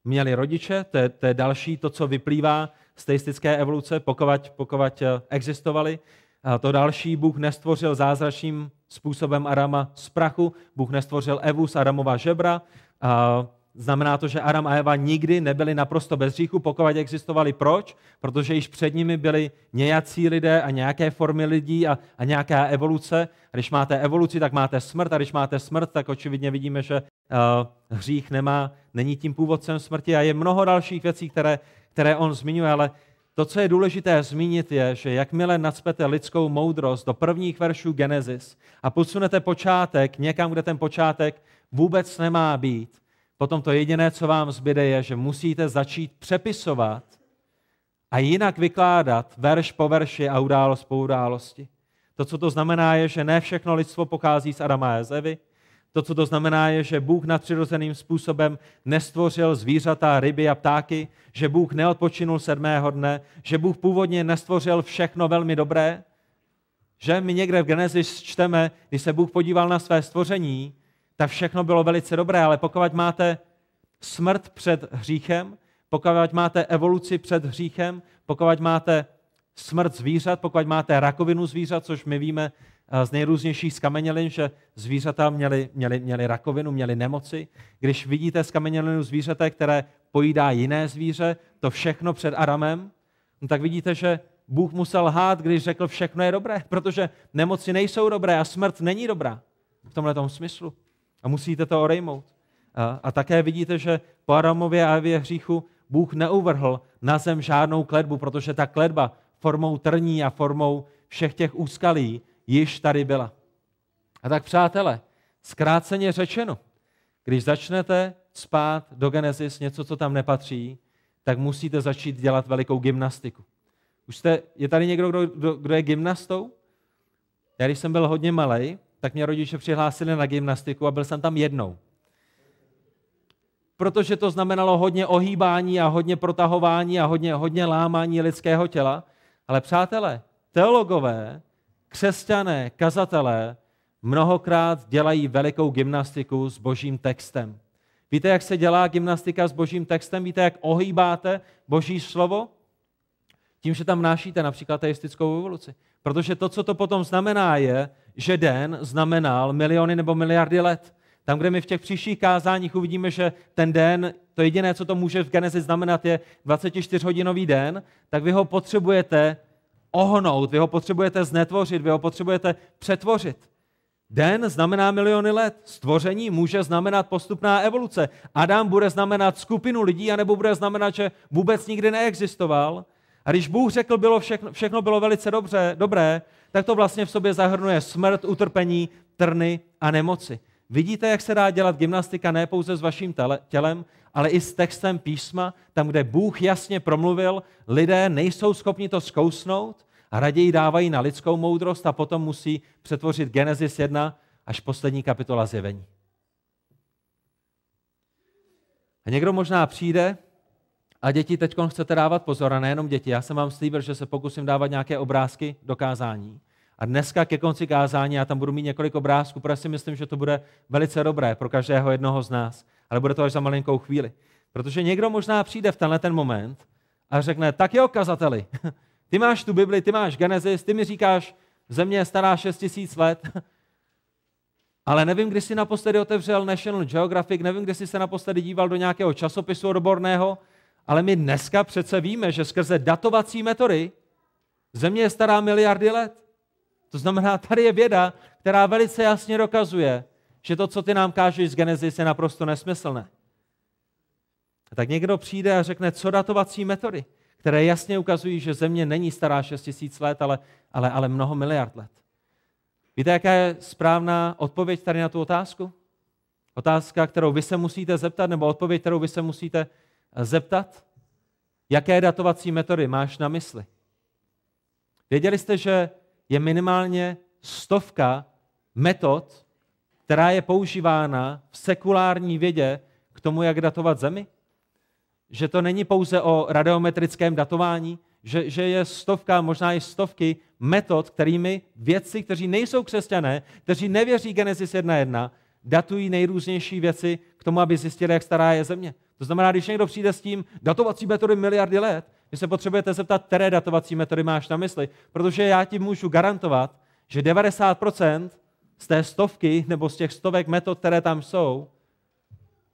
měli rodiče, to je, to je další, to, co vyplývá z teistické evoluce, pokud eh, existovali. A to další, Bůh nestvořil zázračným způsobem Arama z prachu, Bůh nestvořil Evu z Adamova žebra, a Znamená to, že Adam a Eva nikdy nebyli naprosto bez hříchu, pokud existovali. Proč? Protože již před nimi byli nějací lidé a nějaké formy lidí a, a nějaká evoluce. A když máte evoluci, tak máte smrt a když máte smrt, tak očividně vidíme, že uh, hřích nemá, není tím původcem smrti a je mnoho dalších věcí, které, které on zmiňuje, ale to, co je důležité zmínit, je, že jakmile nadspete lidskou moudrost do prvních veršů Genesis a posunete počátek někam, kde ten počátek vůbec nemá být, potom to jediné, co vám zbyde, je, že musíte začít přepisovat a jinak vykládat verš po verši a událost po události. To, co to znamená, je, že ne všechno lidstvo pochází z Adama a z Evy. To, co to znamená, je, že Bůh nadpřirozeným způsobem nestvořil zvířata, ryby a ptáky, že Bůh neodpočinul sedmého dne, že Bůh původně nestvořil všechno velmi dobré, že my někde v Genesis čteme, když se Bůh podíval na své stvoření, tak všechno bylo velice dobré, ale pokud máte smrt před hříchem, pokud máte evoluci před hříchem, pokud máte smrt zvířat, pokud máte rakovinu zvířat, což my víme eh, z nejrůznějších skamenělin, že zvířata měly, měly, měly rakovinu, měly nemoci. Když vidíte skamenělinu zvířete, které pojídá jiné zvíře, to všechno před Aramem, no tak vidíte, že Bůh musel lhát, když řekl, všechno je dobré, protože nemoci nejsou dobré a smrt není dobrá v tomhle smyslu. A musíte to odejmout. A, a také vidíte, že po Adamově a Evě hříchu Bůh neuvrhl na zem žádnou kledbu, protože ta kledba formou trní a formou všech těch úskalí již tady byla. A tak přátelé, zkráceně řečeno, když začnete spát do Genesis něco, co tam nepatří, tak musíte začít dělat velikou gymnastiku. Už jste, je tady někdo, kdo, kdo, kdo je gymnastou? Já když jsem byl hodně malý, tak mě rodiče přihlásili na gymnastiku a byl jsem tam jednou. Protože to znamenalo hodně ohýbání a hodně protahování a hodně, hodně lámání lidského těla. Ale přátelé, teologové, křesťané, kazatelé mnohokrát dělají velikou gymnastiku s božím textem. Víte, jak se dělá gymnastika s božím textem? Víte, jak ohýbáte boží slovo? Tím, že tam nášíte například teistickou evoluci. Protože to, co to potom znamená, je, že den znamenal miliony nebo miliardy let. Tam, kde my v těch příštích kázáních uvidíme, že ten den, to jediné, co to může v Genesis znamenat, je 24-hodinový den, tak vy ho potřebujete ohnout, vy ho potřebujete znetvořit, vy ho potřebujete přetvořit. Den znamená miliony let. Stvoření může znamenat postupná evoluce. Adam bude znamenat skupinu lidí, anebo bude znamenat, že vůbec nikdy neexistoval. A když Bůh řekl, bylo všechno, všechno bylo velice dobře, dobré, tak to vlastně v sobě zahrnuje smrt, utrpení, trny a nemoci. Vidíte, jak se dá dělat gymnastika ne pouze s vaším tělem, ale i s textem písma, tam, kde Bůh jasně promluvil, lidé nejsou schopni to zkousnout a raději dávají na lidskou moudrost a potom musí přetvořit Genesis 1 až poslední kapitola zjevení. A někdo možná přijde a děti, teď chcete dávat pozor, a nejenom děti. Já jsem vám slíbil, že se pokusím dávat nějaké obrázky do kázání. A dneska ke konci kázání já tam budu mít několik obrázků, protože si myslím, že to bude velice dobré pro každého jednoho z nás. Ale bude to až za malinkou chvíli. Protože někdo možná přijde v tenhle ten moment a řekne, tak jo, kazateli, ty máš tu Bibli, ty máš Genesis, ty mi říkáš, země je stará 6 tisíc let, ale nevím, kdy jsi naposledy otevřel National Geographic, nevím, kdy jsi se naposledy díval do nějakého časopisu odborného, ale my dneska přece víme, že skrze datovací metody Země je stará miliardy let. To znamená, tady je věda, která velice jasně dokazuje, že to, co ty nám kážeš z Genesis, je naprosto nesmyslné. A tak někdo přijde a řekne, co datovací metody, které jasně ukazují, že Země není stará 6 tisíc let, ale, ale, ale mnoho miliard let. Víte, jaká je správná odpověď tady na tu otázku? Otázka, kterou vy se musíte zeptat, nebo odpověď, kterou vy se musíte zeptat, jaké datovací metody máš na mysli. Věděli jste, že je minimálně stovka metod, která je používána v sekulární vědě k tomu, jak datovat Zemi? Že to není pouze o radiometrickém datování, že, že je stovka, možná i stovky metod, kterými vědci, kteří nejsou křesťané, kteří nevěří Genesis 1.1, datují nejrůznější věci k tomu, aby zjistili, jak stará je Země. To znamená, když někdo přijde s tím datovací metody miliardy let, vy se potřebujete zeptat, které datovací metody máš na mysli, protože já ti můžu garantovat, že 90% z té stovky nebo z těch stovek metod, které tam jsou,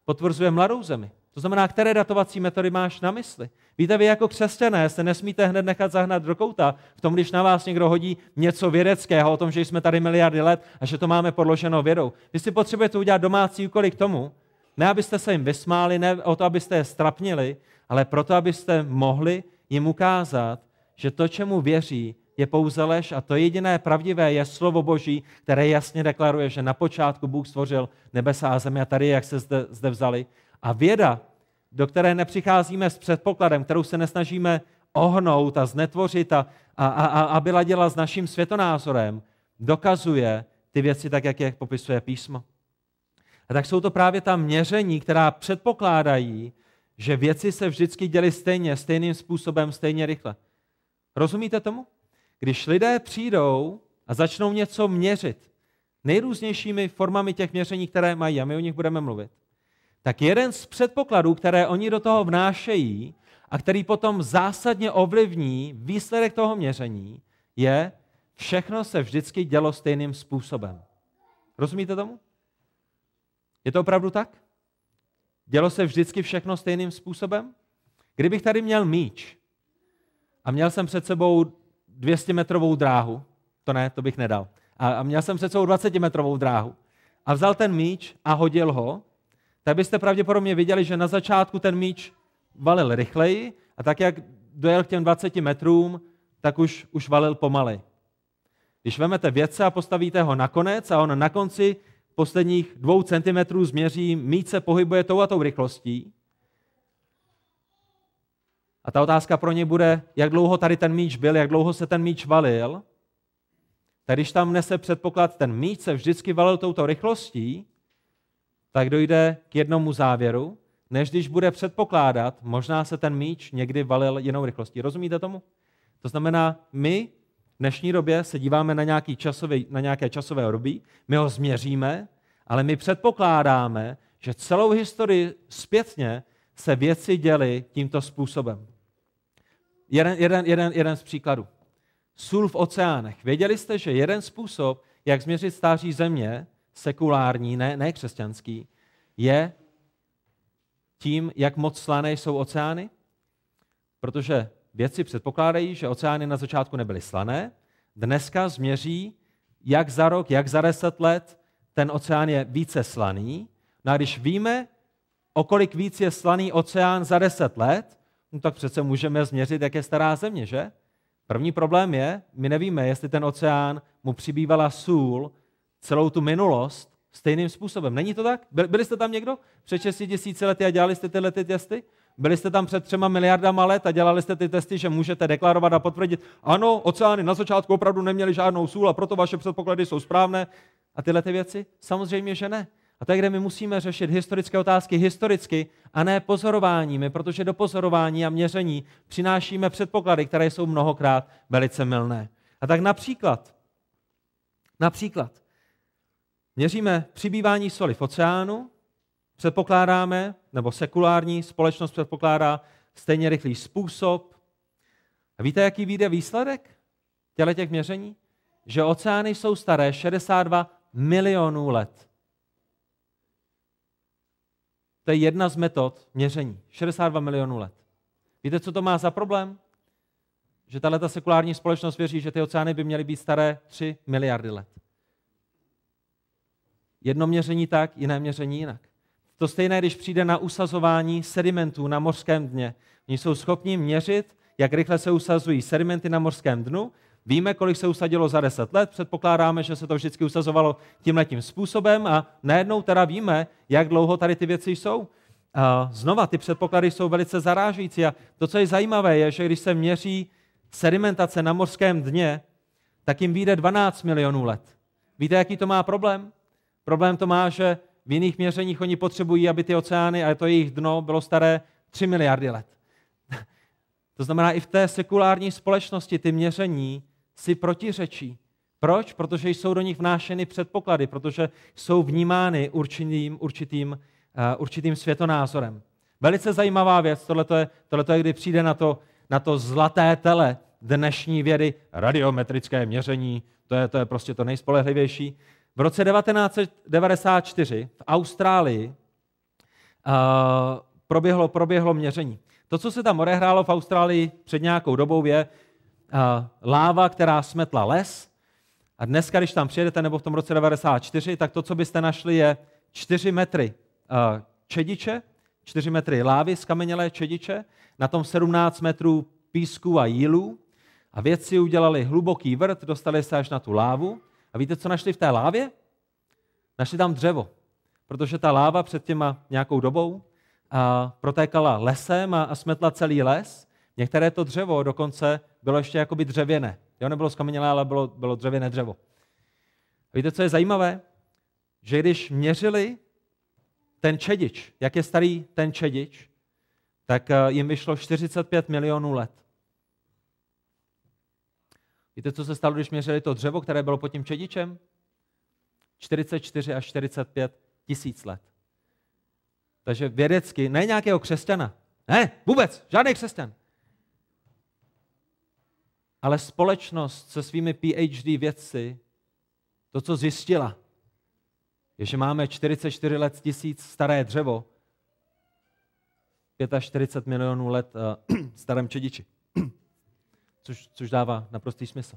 potvrzuje mladou zemi. To znamená, které datovací metody máš na mysli. Víte, vy jako křesťané se nesmíte hned nechat zahnat do kouta v tom, když na vás někdo hodí něco vědeckého o tom, že jsme tady miliardy let a že to máme podloženo vědou. Vy si potřebujete udělat domácí úkoly k tomu, ne abyste se jim vysmáli, ne o to, abyste je strapnili, ale proto, abyste mohli jim ukázat, že to, čemu věří, je pouze lež a to jediné pravdivé je slovo Boží, které jasně deklaruje, že na počátku Bůh stvořil nebesa a zemi a tady, jak se zde, zde vzali. A věda, do které nepřicházíme s předpokladem, kterou se nesnažíme ohnout a znetvořit a, a, a, a aby ladila s naším světonázorem, dokazuje ty věci tak, jak je popisuje písmo. A tak jsou to právě ta měření, která předpokládají, že věci se vždycky děly stejně, stejným způsobem, stejně rychle. Rozumíte tomu? Když lidé přijdou a začnou něco měřit, nejrůznějšími formami těch měření, které mají, a my o nich budeme mluvit, tak jeden z předpokladů, které oni do toho vnášejí a který potom zásadně ovlivní výsledek toho měření, je, všechno se vždycky dělo stejným způsobem. Rozumíte tomu? Je to opravdu tak? Dělo se vždycky všechno stejným způsobem? Kdybych tady měl míč a měl jsem před sebou 200-metrovou dráhu, to ne, to bych nedal, a měl jsem před sebou 20-metrovou dráhu a vzal ten míč a hodil ho, tak byste pravděpodobně viděli, že na začátku ten míč valil rychleji a tak, jak dojel k těm 20 metrům, tak už, už valil pomalej. Když vezmete vědce a postavíte ho na konec a on na konci posledních dvou centimetrů změří, míč se pohybuje tou a tou rychlostí. A ta otázka pro ně bude, jak dlouho tady ten míč byl, jak dlouho se ten míč valil. Tak když tam nese předpoklad, ten míč se vždycky valil touto rychlostí, tak dojde k jednomu závěru, než když bude předpokládat, možná se ten míč někdy valil jinou rychlostí. Rozumíte tomu? To znamená, my v dnešní době se díváme na, nějaký časový, na nějaké časové období, my ho změříme, ale my předpokládáme, že celou historii zpětně se věci děly tímto způsobem. Jeden, jeden, jeden, jeden z příkladů. Sůl v oceánech. Věděli jste, že jeden způsob, jak změřit stáří země, sekulární, ne, ne křesťanský, je tím, jak moc slané jsou oceány? Protože vědci předpokládají, že oceány na začátku nebyly slané, dneska změří, jak za rok, jak za deset let ten oceán je více slaný. No a když víme, o kolik víc je slaný oceán za deset let, no tak přece můžeme změřit, jak je stará země, že? První problém je, my nevíme, jestli ten oceán mu přibývala sůl celou tu minulost stejným způsobem. Není to tak? Byli jste tam někdo před 6 tisíci lety a dělali jste tyhle ty testy? Byli jste tam před třema miliardama let a dělali jste ty testy, že můžete deklarovat a potvrdit, ano, oceány na začátku opravdu neměly žádnou sůl a proto vaše předpoklady jsou správné. A tyhle ty věci? Samozřejmě, že ne. A to je, kde my musíme řešit historické otázky historicky a ne pozorováními, protože do pozorování a měření přinášíme předpoklady, které jsou mnohokrát velice milné. A tak například, například, Měříme přibývání soli v oceánu, předpokládáme, nebo sekulární společnost předpokládá stejně rychlý způsob. A víte, jaký vyjde výsledek těle těch měření? Že oceány jsou staré 62 milionů let. To je jedna z metod měření. 62 milionů let. Víte, co to má za problém? Že tahle sekulární společnost věří, že ty oceány by měly být staré 3 miliardy let. Jedno měření tak, jiné měření jinak. To stejné, když přijde na usazování sedimentů na mořském dně. Oni jsou schopni měřit, jak rychle se usazují sedimenty na mořském dnu. Víme, kolik se usadilo za 10 let, předpokládáme, že se to vždycky usazovalo tímhletím způsobem a najednou teda víme, jak dlouho tady ty věci jsou. a znova, ty předpoklady jsou velice zarážící a to, co je zajímavé, je, že když se měří sedimentace na morském dně, tak jim vyjde 12 milionů let. Víte, jaký to má problém? Problém to má, že v jiných měřeních oni potřebují, aby ty oceány a to jejich dno bylo staré 3 miliardy let. To znamená, i v té sekulární společnosti ty měření si protiřečí. Proč? Protože jsou do nich vnášeny předpoklady, protože jsou vnímány určitým, určitým, uh, určitým světonázorem. Velice zajímavá věc, tohle je, tohleto je, kdy přijde na to, na to zlaté tele dnešní vědy, radiometrické měření, to je, to je prostě to nejspolehlivější. V roce 1994 v Austrálii uh, proběhlo, proběhlo měření. To, co se tam odehrálo v Austrálii před nějakou dobou, je uh, láva, která smetla les. A dneska, když tam přijedete, nebo v tom roce 94, tak to, co byste našli, je 4 metry uh, čediče, 4 metry lávy, skamenělé čediče, na tom 17 metrů písku a jílů. A vědci udělali hluboký vrt, dostali se až na tu lávu. A víte, co našli v té lávě? Našli tam dřevo. Protože ta láva před těma nějakou dobou a protékala lesem a, smetla celý les. Některé to dřevo dokonce bylo ještě jakoby dřevěné. Jo, nebylo skamenělé, ale bylo, bylo dřevěné dřevo. A víte, co je zajímavé? Že když měřili ten čedič, jak je starý ten čedič, tak jim vyšlo 45 milionů let. Víte, co se stalo, když měřili to dřevo, které bylo pod tím čedičem? 44 až 45 tisíc let. Takže vědecky, ne nějakého křesťana, ne, vůbec, žádný křesťan. Ale společnost se svými PhD vědci, to, co zjistila, je, že máme 44 let tisíc staré dřevo, 45 milionů let uh, starém čediči což, což dává naprostý smysl.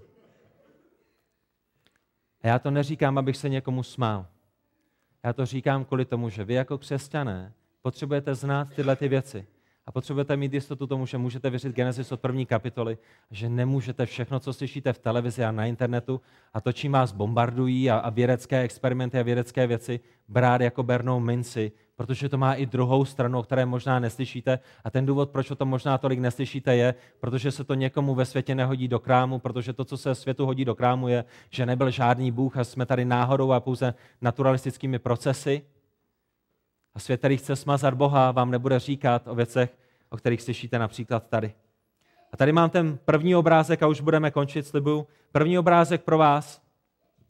A já to neříkám, abych se někomu smál. Já to říkám kvůli tomu, že vy jako křesťané potřebujete znát tyhle ty věci. A potřebujete mít jistotu tomu, že můžete věřit Genesis od první kapitoly, že nemůžete všechno, co slyšíte v televizi a na internetu a to, čím vás bombardují a, a vědecké experimenty a vědecké věci, brát jako bernou minci, protože to má i druhou stranu, o které možná neslyšíte. A ten důvod, proč o tom možná tolik neslyšíte, je, protože se to někomu ve světě nehodí do krámu, protože to, co se světu hodí do krámu, je, že nebyl žádný Bůh a jsme tady náhodou a pouze naturalistickými procesy. A svět, který chce smazat Boha, vám nebude říkat o věcech, o kterých slyšíte například tady. A tady mám ten první obrázek a už budeme končit, slibuju. První obrázek pro vás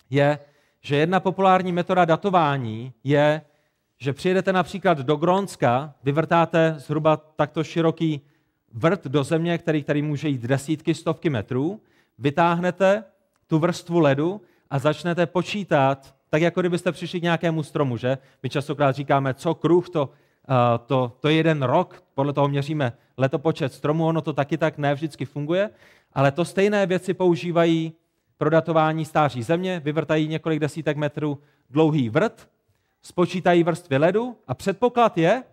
je, že jedna populární metoda datování je, že přijedete například do Grónska, vyvrtáte zhruba takto široký vrt do země, který, který může jít desítky, stovky metrů, vytáhnete tu vrstvu ledu a začnete počítat, tak jako kdybyste přišli k nějakému stromu, že? My častokrát říkáme, co kruh, to, uh, to, to je jeden rok, podle toho měříme letopočet stromů, ono to taky tak ne vždycky funguje, ale to stejné věci používají pro datování stáří země, vyvrtají několik desítek metrů dlouhý vrt, spočítají vrstvy ledu a předpoklad je,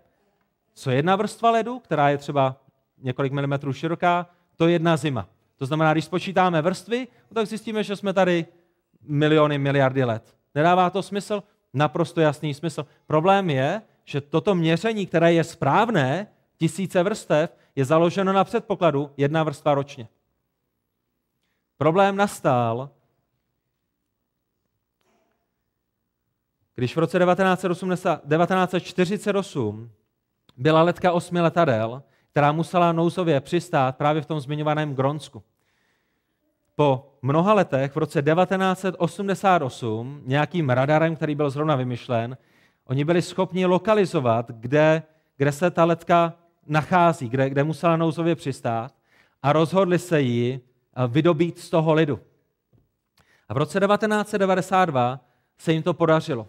co jedna vrstva ledu, která je třeba několik milimetrů široká, to je jedna zima. To znamená, když spočítáme vrstvy, no tak zjistíme, že jsme tady miliony, miliardy let. Nedává to smysl? Naprosto jasný smysl. Problém je, že toto měření, které je správné, tisíce vrstev, je založeno na předpokladu jedna vrstva ročně. Problém nastal, když v roce 1980, 1948 byla letka osmi letadel, která musela nouzově přistát právě v tom zmiňovaném Gronsku. Po mnoha letech, v roce 1988, nějakým radarem, který byl zrovna vymyšlen, oni byli schopni lokalizovat, kde, kde se ta letka nachází, kde, kde musela nouzově přistát a rozhodli se ji eh, vydobít z toho lidu. A v roce 1992 se jim to podařilo.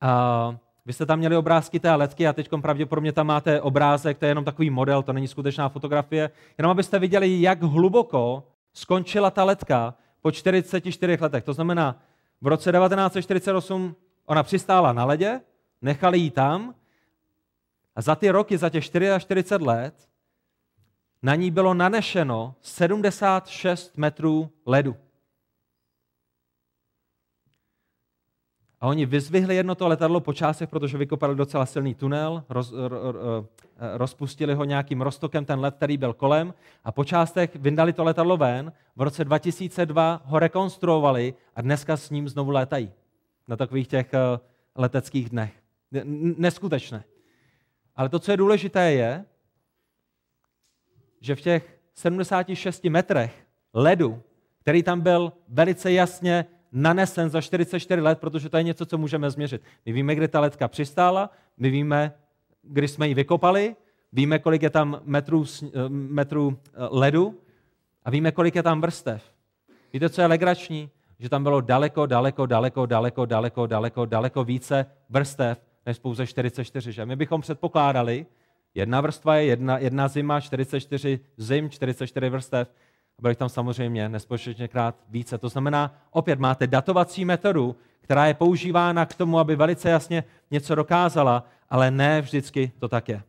A vy jste tam měli obrázky té letky a teď pravděpodobně tam máte obrázek, to je jenom takový model, to není skutečná fotografie, jenom abyste viděli, jak hluboko skončila ta letka po 44 letech. To znamená, v roce 1948 ona přistála na ledě, nechali ji tam a za ty roky, za těch 44 let, na ní bylo nanešeno 76 metrů ledu. Oni vyzvihli jedno to letadlo po částech, protože vykopali docela silný tunel, roz, ro, ro, rozpustili ho nějakým roztokem, ten let, který byl kolem, a po částech vyndali to letadlo ven. V roce 2002 ho rekonstruovali a dneska s ním znovu létají na takových těch eh, leteckých dnech. Neskutečné. Ale to, co je důležité, je, že v těch 76 metrech ledu, který tam byl velice jasně nanesen za 44 let, protože to je něco, co můžeme změřit. My víme, kde ta letka přistála, my víme, kdy jsme ji vykopali, víme, kolik je tam metrů, eh, metrů eh, ledu a víme, kolik je tam vrstev. Víte, co je legrační? Že tam bylo daleko, daleko, daleko, daleko, daleko, daleko, daleko více vrstev než pouze 44. Že? My bychom předpokládali, jedna vrstva je jedna, jedna zima, 44 zim, 44 vrstev, a bylo tam samozřejmě nespočetněkrát více. To znamená, opět máte datovací metodu, která je používána k tomu, aby velice jasně něco dokázala, ale ne vždycky to tak je.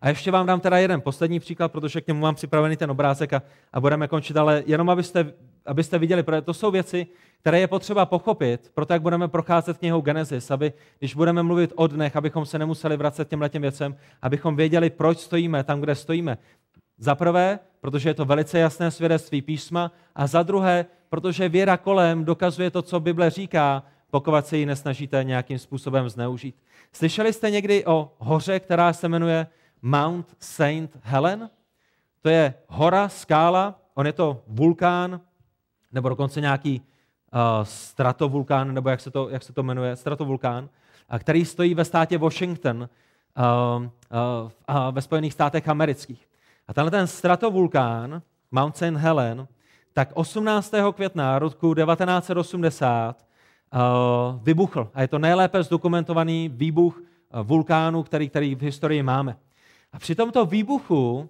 A ještě vám dám teda jeden poslední příklad, protože k němu mám připravený ten obrázek a, a budeme končit, ale jenom abyste, abyste viděli, protože to jsou věci, které je potřeba pochopit, proto jak budeme procházet knihou Genesis, aby když budeme mluvit o dnech, abychom se nemuseli vracet těm letem věcem, abychom věděli, proč stojíme tam, kde stojíme. Za prvé, protože je to velice jasné svědectví písma, a za druhé, protože věra kolem dokazuje to, co Bible říká, pokud se ji nesnažíte nějakým způsobem zneužít. Slyšeli jste někdy o hoře, která se jmenuje Mount Saint Helen? To je hora, skála, on je to vulkán, nebo dokonce nějaký uh, stratovulkán, nebo jak se, to, jak se to jmenuje, stratovulkán, a který stojí ve státě Washington uh, uh, ve Spojených státech amerických. A tenhle ten stratovulkán, Mount St. Helen, tak 18. května roku 1980 uh, eh, vybuchl. A je to nejlépe zdokumentovaný výbuch uh, vulkánu, který, který v historii máme. A při tomto výbuchu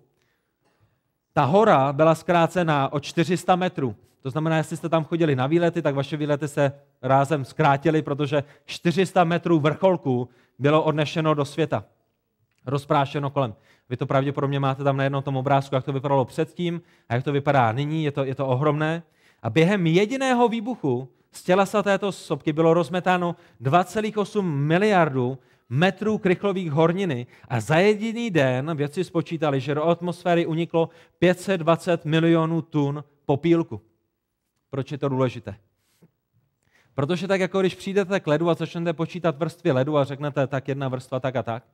ta hora byla zkrácena o 400 metrů. To znamená, jestli jste tam chodili na výlety, tak vaše výlety se rázem zkrátily, protože 400 metrů vrcholku bylo odnešeno do světa. Rozprášeno kolem. Vy to pravděpodobně máte tam na jednom tom obrázku, jak to vypadalo předtím a jak to vypadá nyní, je to, je to ohromné. A během jediného výbuchu z tělesa této sopky bylo rozmetáno 2,8 miliardů metrů krychlových horniny a za jediný den vědci spočítali, že do atmosféry uniklo 520 milionů tun popílku. Proč je to důležité? Protože tak jako když přijdete k ledu a začnete počítat vrstvy ledu a řeknete tak jedna vrstva tak a tak,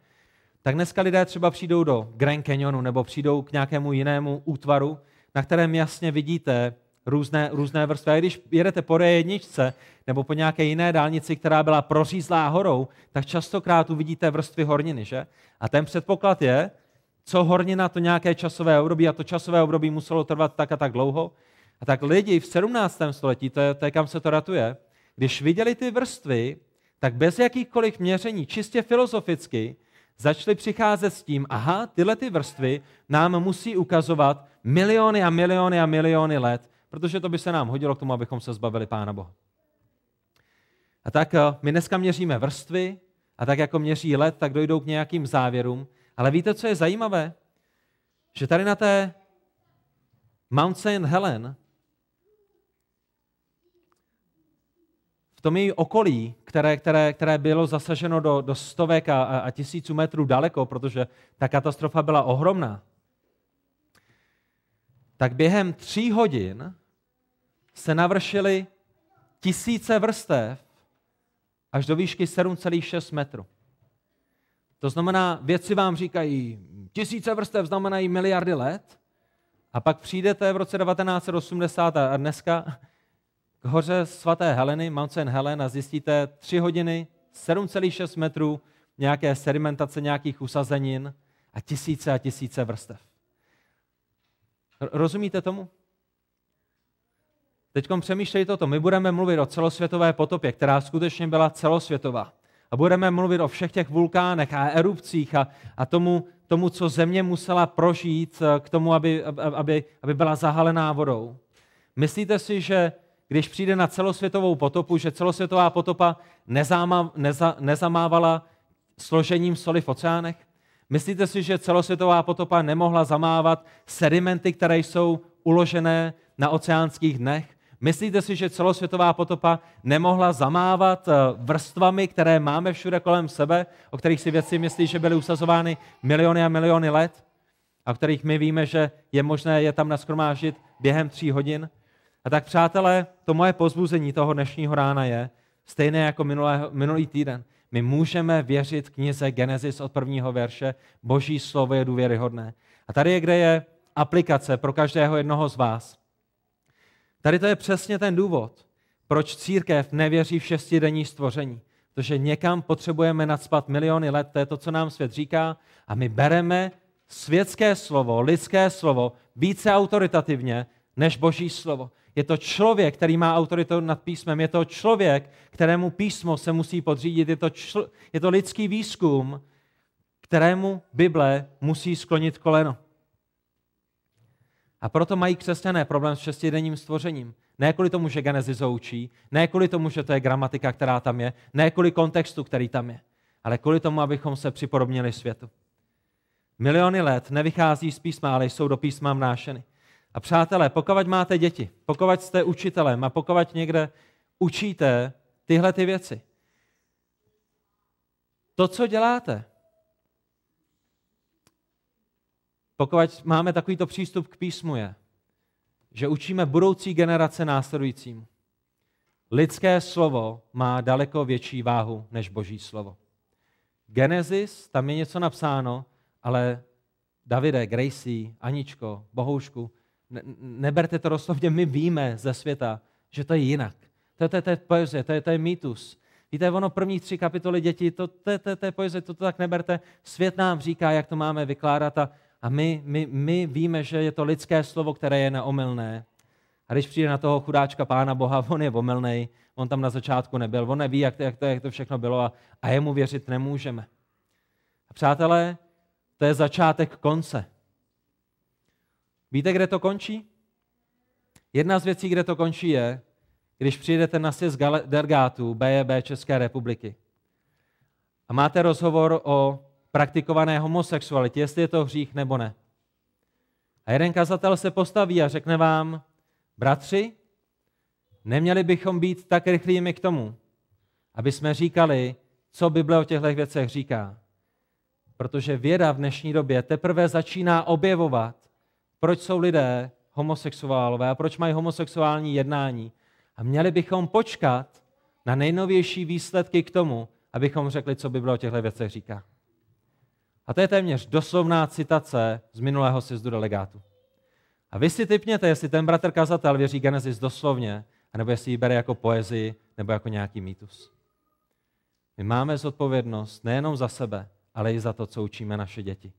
tak dneska lidé třeba přijdou do Grand Canyonu nebo přijdou k nějakému jinému útvaru, na kterém jasně vidíte různé, různé vrstvy. A když jedete po D1 nebo po nějaké jiné dálnici, která byla prořízlá horou, tak častokrát uvidíte vrstvy horniny. Že? A ten předpoklad je, co hornina, to nějaké časové období a to časové období muselo trvat tak a tak dlouho. A tak lidi v 17. století, to je, to je kam se to ratuje, když viděli ty vrstvy, tak bez jakýchkoliv měření, čistě filozoficky, začali přicházet s tím, aha, tyhle ty vrstvy nám musí ukazovat miliony a miliony a miliony let, protože to by se nám hodilo k tomu, abychom se zbavili Pána Boha. A tak eh, my dneska měříme vrstvy a tak jako měří let, tak dojdou k nějakým závěrům. Ale víte, co je zajímavé? Že tady na té Mount St. Helen tom její okolí, které, které, které bylo zasaženo do, do stovek a, a tisíců metrů daleko, protože ta katastrofa byla ohromná, tak během tří hodin se navršily tisíce vrstev až do výšky 7,6 metru. To znamená, vědci vám říkají, tisíce vrstev znamenají miliardy let, a pak přijdete v roce 1980 a dneska hoře svaté Heleny, Mount. Helen, a zjistíte 3 hodiny, 7,6 metrů, nějaké sedimentace nějakých usazenin a tisíce a tisíce vrstev. Rozumíte tomu? Teď přemýšlejte o tom. My budeme mluvit o celosvětové potopě, která skutečně byla celosvětová. A budeme mluvit o všech těch vulkánech a erupcích a, a tomu, tomu, co země musela prožít eh, k tomu, aby, aby, aby byla zahalená vodou. Myslíte si, že když přijde na celosvětovou potopu, že celosvětová potopa nezáma, neza, nezamávala složením soli v oceánech? Myslíte si, že celosvětová potopa nemohla zamávat sedimenty, které jsou uložené na oceánských dnech? Myslíte si, že celosvětová potopa nemohla zamávat eh, vrstvami, které máme všude kolem sebe, o kterých si věci myslí, že byly usazovány miliony a miliony let, a o kterých my víme, že je možné je tam naskromážit během tří hodin? A tak, přátelé, to moje pozbuzení toho dnešního rána je, stejné jako minulého, minulý týden, my můžeme věřit knize Genesis od prvního verše, boží slovo je důvěryhodné. A tady je, kde je aplikace pro každého jednoho z vás. Tady to je přesně ten důvod, proč církev nevěří v šestidenní stvoření. Protože někam potřebujeme nadspat miliony let, to je to, co nám svět říká, a my bereme světské slovo, lidské slovo více autoritativně než boží slovo. Je to člověk, který má autoritu nad písmem. Je to člověk, kterému písmo se musí podřídit. Je to, čl- je to lidský výzkum, kterému Bible musí sklonit koleno. A proto mají křesťané problém s šestidenním stvořením. Ne kvůli tomu, že Genesis učí, ne kvůli tomu, že to je gramatika, která tam je, ne kvůli kontextu, který tam je, ale kvůli tomu, abychom se připodobnili světu. Miliony let nevychází z písma, ale jsou do písma vnášeny. A přátelé, pokud máte děti, pokud jste učitelem a pokud někde učíte tyhle ty věci, to, co děláte, pokud máme takovýto přístup k písmu, je, že učíme budoucí generace následujícím. Lidské slovo má daleko větší váhu než boží slovo. Genesis, tam je něco napsáno, ale Davide, Gracie, Aničko, Bohoušku, ne, neberte to doslovně, my víme ze světa, že to je jinak. To je, to je, to je poezie, to je, to je mýtus. Víte, ono první tři kapitoly dětí, to, to, to, to je poezie, to, to tak neberte. Svět nám říká, jak to máme vykládat a, a my, my, my víme, že je to lidské slovo, které je neomylné. A když přijde na toho chudáčka pána Boha, on je omylný, on tam na začátku nebyl, on neví, jak to, jak to, jak to všechno bylo a, a jemu věřit nemůžeme. A přátelé, to je začátek konce. Víte, kde to končí? Jedna z věcí, kde to končí, je, když přijdete na sjezd delegátů BEB České republiky a máte rozhovor o praktikované homosexualitě, jestli je to hřích nebo ne. A jeden kazatel se postaví a řekne vám, bratři, neměli bychom být tak rychlými k tomu, aby jsme říkali, co Bible o těchto věcech říká. Protože věda v dnešní době teprve začíná objevovat, proč jsou lidé homosexuálové a proč mají homosexuální jednání. A měli bychom počkat na nejnovější výsledky k tomu, abychom řekli, co Bible o těchto věcech říká. A to je téměř doslovná citace z minulého sjezdu delegátu. A vy si typněte, jestli ten bratr kazatel věří Genesis doslovně, anebo jestli ji bere jako poezii nebo jako nějaký mýtus. My máme zodpovědnost nejenom za sebe, ale i za to, co učíme naše děti.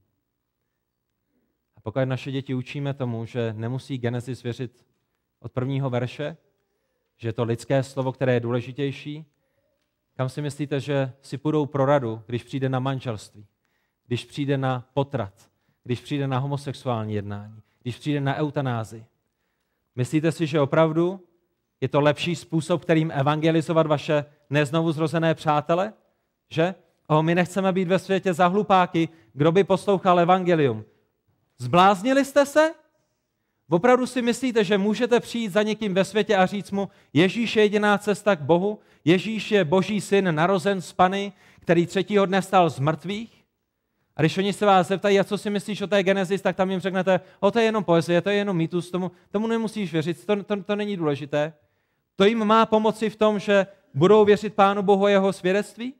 Pokud naše děti učíme tomu, že nemusí Genesis věřit od prvního verše, že je to lidské slovo, které je důležitější, kam si myslíte, že si půjdou pro radu, když přijde na manželství, když přijde na potrat, když přijde na homosexuální jednání, když přijde na eutanázi? Myslíte si, že opravdu je to lepší způsob, kterým evangelizovat vaše neznovu zrozené přátele? Že? O, my nechceme být ve světě za hlupáky, kdo by poslouchal evangelium. Zbláznili jste se? Opravdu si myslíte, že můžete přijít za někým ve světě a říct mu, Ježíš je jediná cesta k Bohu, Ježíš je boží syn, narozen z Pany, který třetího dne stal z mrtvých? A když oni se vás zeptají, a co si myslíš o té Genesis, tak tam jim řeknete, o to je jenom poezie, to je jenom mýtus, tomu, tomu nemusíš věřit, to, to, to není důležité. To jim má pomoci v tom, že budou věřit Pánu Bohu a jeho svědectví?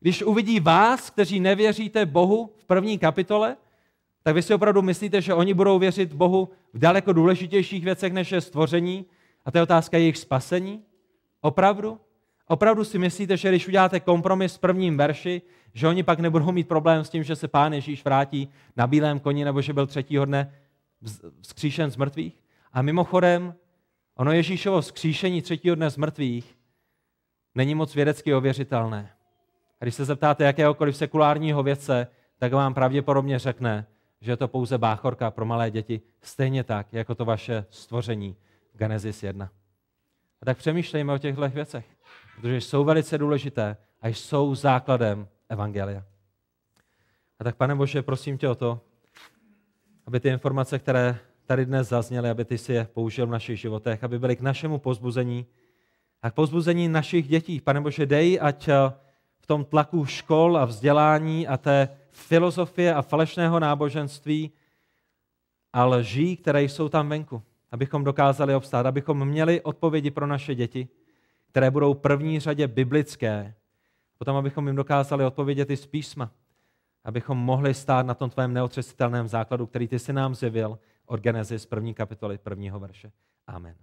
Když uvidí vás, kteří nevěříte Bohu v první kapitole, tak vy si opravdu myslíte, že oni budou věřit Bohu v daleko důležitějších věcech, než je stvoření? A to je otázka jejich spasení? Opravdu? Opravdu si myslíte, že když uděláte kompromis v prvním verši, že oni pak nebudou mít problém s tím, že se pán Ježíš vrátí na bílém koni, nebo že byl třetího dne vzkříšen z mrtvých? A mimochodem, ono Ježíšovo vzkříšení třetího dne z mrtvých není moc vědecky ověřitelné. A když se zeptáte jakéhokoliv sekulárního vědce, tak vám pravděpodobně řekne, že je to pouze báchorka pro malé děti, stejně tak, jako to vaše stvoření v Genesis 1. A tak přemýšlejme o těchto věcech, protože jsou velice důležité a jsou základem Evangelia. A tak, pane Bože, prosím tě o to, aby ty informace, které tady dnes zazněly, aby ty si je použil v našich životech, aby byly k našemu pozbuzení a k pozbuzení našich dětí. Pane Bože, dej, ať eh, v tom tlaku škol a vzdělání a té filozofie a falešného náboženství a lží, které jsou tam venku, abychom dokázali obstát, abychom měli odpovědi pro naše děti, které budou v první řadě biblické, potom abychom jim dokázali odpovědět i z písma, abychom mohli stát na tom tvém neotřesitelném základu, který ty si nám zjevil od Genesis první kapitoly prvního verše. Amen.